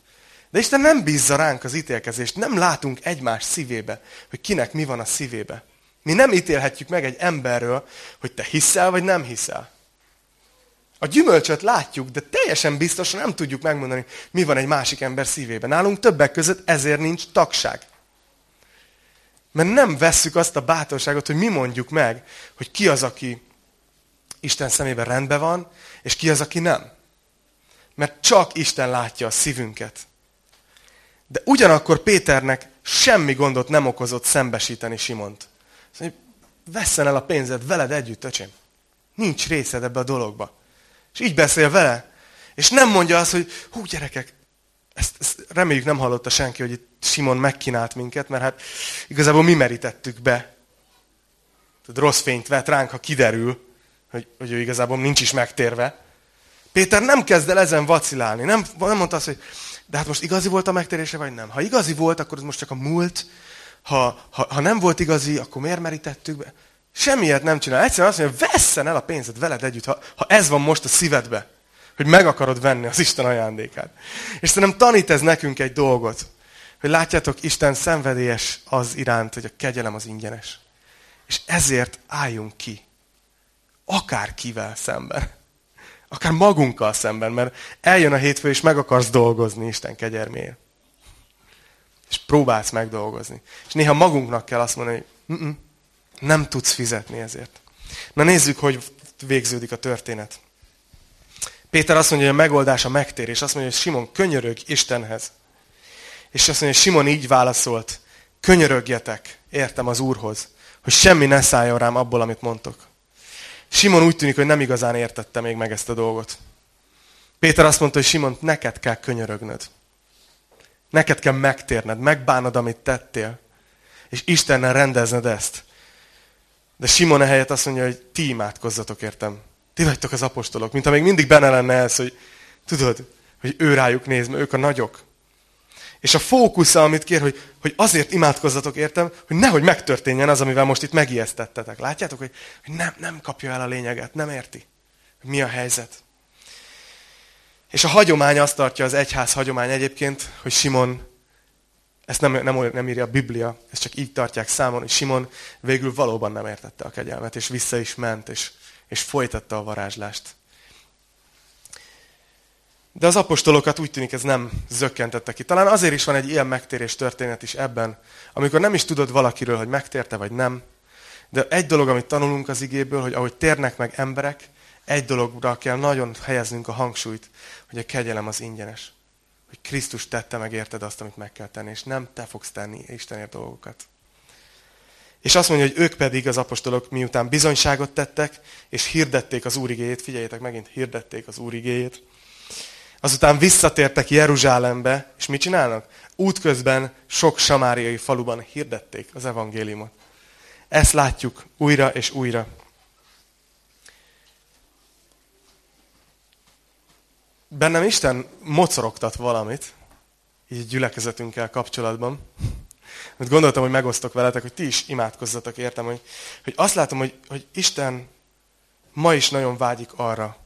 De Isten nem bízza ránk az ítélkezést, nem látunk egymás szívébe, hogy kinek mi van a szívébe. Mi nem ítélhetjük meg egy emberről, hogy te hiszel, vagy nem hiszel. A gyümölcsöt látjuk, de teljesen biztosan nem tudjuk megmondani, mi van egy másik ember szívében. Nálunk többek között ezért nincs tagság. Mert nem vesszük azt a bátorságot, hogy mi mondjuk meg, hogy ki az, aki Isten szemében rendben van, és ki az, aki nem. Mert csak Isten látja a szívünket. De ugyanakkor Péternek semmi gondot nem okozott szembesíteni Simont. Szóval, vesszen el a pénzed veled együtt, öcsém. Nincs részed ebbe a dologba. És így beszél vele. És nem mondja azt, hogy hú gyerekek, ezt, ezt reméljük nem hallotta senki, hogy itt Simon megkínált minket, mert hát igazából mi merítettük be. Tehát rossz fényt vett ránk, ha kiderül, hogy, hogy ő igazából nincs is megtérve. Péter nem kezd el ezen vacilálni. Nem, nem mondta azt, hogy de hát most igazi volt a megtérése, vagy nem. Ha igazi volt, akkor ez most csak a múlt. Ha, ha, ha nem volt igazi, akkor miért merítettük be? Semmiért nem csinál. Egyszerűen azt mondja, vesszen el a pénzed veled együtt, ha, ha ez van most a szívedbe, hogy meg akarod venni az Isten ajándékát. És szerintem tanít ez nekünk egy dolgot, hogy látjátok, Isten szenvedélyes az iránt, hogy a kegyelem az ingyenes. És ezért álljunk ki. Akár kivel szemben. Akár magunkkal szemben, mert eljön a hétfő, és meg akarsz dolgozni Isten kegyerméért. És próbálsz megdolgozni. És néha magunknak kell azt mondani, hogy N -n, nem tudsz fizetni ezért. Na nézzük, hogy végződik a történet. Péter azt mondja, hogy a megoldás a megtérés. Azt mondja, hogy Simon, könyörög Istenhez. És azt mondja, hogy Simon így válaszolt, könyörögjetek, értem az Úrhoz, hogy semmi ne szálljon rám abból, amit mondtok. Simon úgy tűnik, hogy nem igazán értette még meg ezt a dolgot. Péter azt mondta, hogy Simon, neked kell könyörögnöd. Neked kell megtérned, megbánod, amit tettél. És Istennel rendezned ezt. De Simon ehelyett azt mondja, hogy ti imádkozzatok értem. Ti vagytok az apostolok. Mint ha még mindig benne lenne ez, hogy tudod, hogy ő rájuk néz, mert ők a nagyok. És a fókusza, amit kér, hogy, hogy azért imádkozzatok értem, hogy nehogy megtörténjen az, amivel most itt megijesztettetek. Látjátok, hogy, hogy nem, nem kapja el a lényeget, nem érti, hogy mi a helyzet. És a hagyomány azt tartja, az egyház hagyomány egyébként, hogy Simon, ezt nem, nem, nem írja a Biblia, ezt csak így tartják számon, hogy Simon végül valóban nem értette a kegyelmet, és vissza is ment, és, és folytatta a varázslást. De az apostolokat úgy tűnik ez nem zökkentette ki. Talán azért is van egy ilyen megtérés történet is ebben, amikor nem is tudod valakiről, hogy megtérte vagy nem. De egy dolog, amit tanulunk az igéből, hogy ahogy térnek meg emberek, egy dologra kell nagyon helyeznünk a hangsúlyt, hogy a kegyelem az ingyenes. Hogy Krisztus tette meg érted azt, amit meg kell tenni, és nem te fogsz tenni Istenért dolgokat. És azt mondja, hogy ők pedig, az apostolok, miután bizonyságot tettek, és hirdették az Úr igéjét, figyeljétek megint, hirdették az Úr igéjét, azután visszatértek Jeruzsálembe, és mit csinálnak? Útközben sok samáriai faluban hirdették az evangéliumot. Ezt látjuk újra és újra. bennem Isten mocorogtat valamit, így gyülekezetünkkel kapcsolatban. Mert gondoltam, hogy megosztok veletek, hogy ti is imádkozzatok, értem, hogy, hogy azt látom, hogy, hogy Isten ma is nagyon vágyik arra,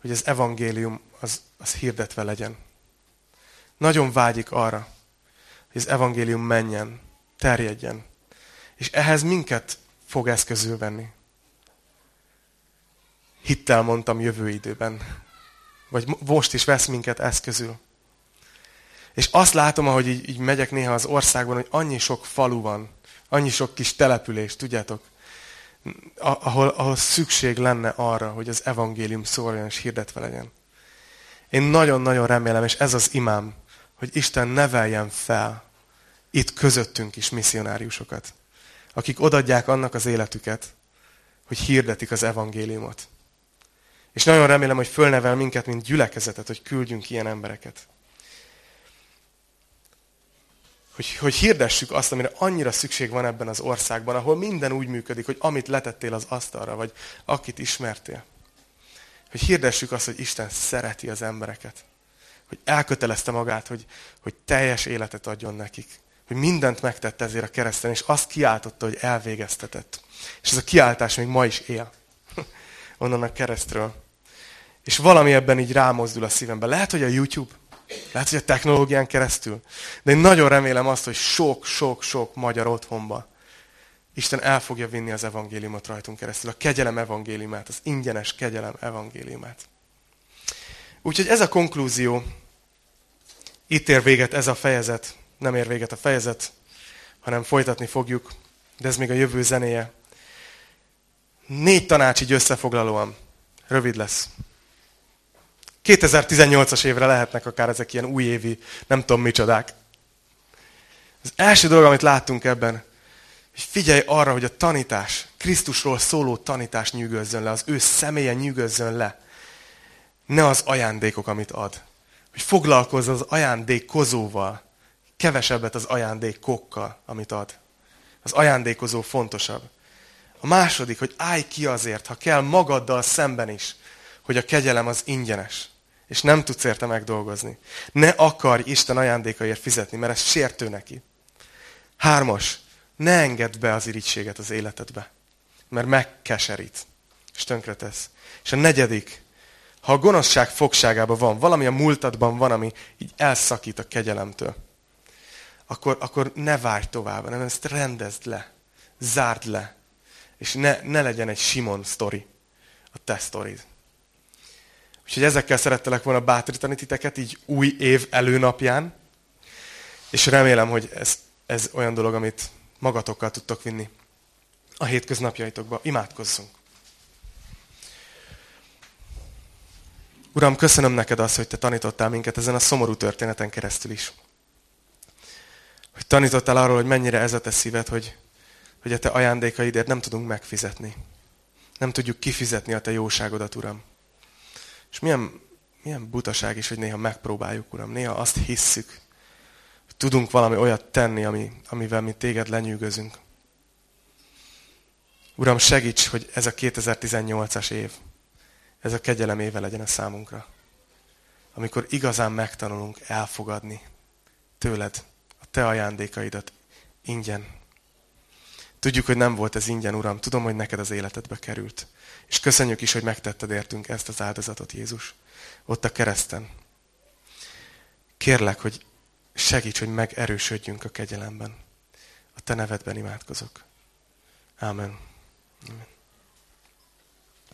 hogy az evangélium az, hirdetve legyen. Nagyon vágyik arra, hogy az evangélium menjen, terjedjen. És ehhez minket fog eszközül venni. Hittel mondtam jövő időben. Vagy most is vesz minket eszközül. És azt látom, ahogy így, így megyek néha az országban, hogy annyi sok falu van, annyi sok kis település, tudjátok, ahol, ahol szükség lenne arra, hogy az evangélium szóljon és hirdetve legyen. Én nagyon-nagyon remélem, és ez az imám, hogy Isten neveljen fel itt közöttünk is misszionáriusokat, akik odadják annak az életüket, hogy hirdetik az evangéliumot. És nagyon remélem, hogy fölnevel minket, mint gyülekezetet, hogy küldjünk ilyen embereket. Hogy, hogy hirdessük azt, amire annyira szükség van ebben az országban, ahol minden úgy működik, hogy amit letettél az asztalra, vagy akit ismertél. Hogy hirdessük azt, hogy Isten szereti az embereket. Hogy elkötelezte magát, hogy, hogy teljes életet adjon nekik. Hogy mindent megtette ezért a kereszten, és azt kiáltotta, hogy elvégeztetett. És ez a kiáltás még ma is él onnan a keresztről. És valami ebben így rámozdul a szívembe. Lehet, hogy a YouTube, lehet, hogy a technológián keresztül, de én nagyon remélem azt, hogy sok-sok-sok magyar otthonba Isten el fogja vinni az evangéliumot rajtunk keresztül, a kegyelem evangéliumát, az ingyenes kegyelem evangéliumát. Úgyhogy ez a konklúzió, itt ér véget ez a fejezet, nem ér véget a fejezet, hanem folytatni fogjuk, de ez még a jövő zenéje. Négy tanács így összefoglalóan. Rövid lesz. 2018-as évre lehetnek akár ezek ilyen újévi, nem tudom micsodák. Az első dolog, amit láttunk ebben, hogy figyelj arra, hogy a tanítás, Krisztusról szóló tanítás nyűgözzön le, az ő személye nyűgözzön le. Ne az ajándékok, amit ad. Hogy foglalkozz az ajándékozóval, kevesebbet az ajándékokkal, amit ad. Az ajándékozó fontosabb. A második, hogy állj ki azért, ha kell magaddal szemben is, hogy a kegyelem az ingyenes, és nem tudsz érte megdolgozni. Ne akarj Isten ajándékaért fizetni, mert ez sértő neki. Hármas, ne engedd be az irítséget az életedbe, mert megkeserít, és tönkretesz. És a negyedik, ha a gonoszság fogságában van, valami a múltadban van, ami így elszakít a kegyelemtől, akkor, akkor ne várj tovább, hanem ezt rendezd le, zárd le, és ne, ne legyen egy Simon sztori, a te sztorid. Úgyhogy ezekkel szerettelek volna bátorítani titeket így új év előnapján. És remélem, hogy ez, ez olyan dolog, amit magatokkal tudtok vinni a hétköznapjaitokba. Imádkozzunk! Uram, köszönöm neked azt, hogy te tanítottál minket ezen a szomorú történeten keresztül is. Hogy tanítottál arról, hogy mennyire ez a te szíved, hogy, hogy a te ajándékaidért nem tudunk megfizetni. Nem tudjuk kifizetni a te jóságodat, Uram. És milyen, milyen butaság is, hogy néha megpróbáljuk, Uram. Néha azt hisszük, tudunk valami olyat tenni, ami, amivel mi téged lenyűgözünk. Uram, segíts, hogy ez a 2018-as év, ez a kegyelem éve legyen a számunkra. Amikor igazán megtanulunk elfogadni tőled a te ajándékaidat ingyen. Tudjuk, hogy nem volt ez ingyen, Uram. Tudom, hogy neked az életedbe került. És köszönjük is, hogy megtetted értünk ezt az áldozatot, Jézus. Ott a kereszten. Kérlek, hogy segíts, hogy megerősödjünk a kegyelemben. A te nevedben imádkozok. Amen. Amen.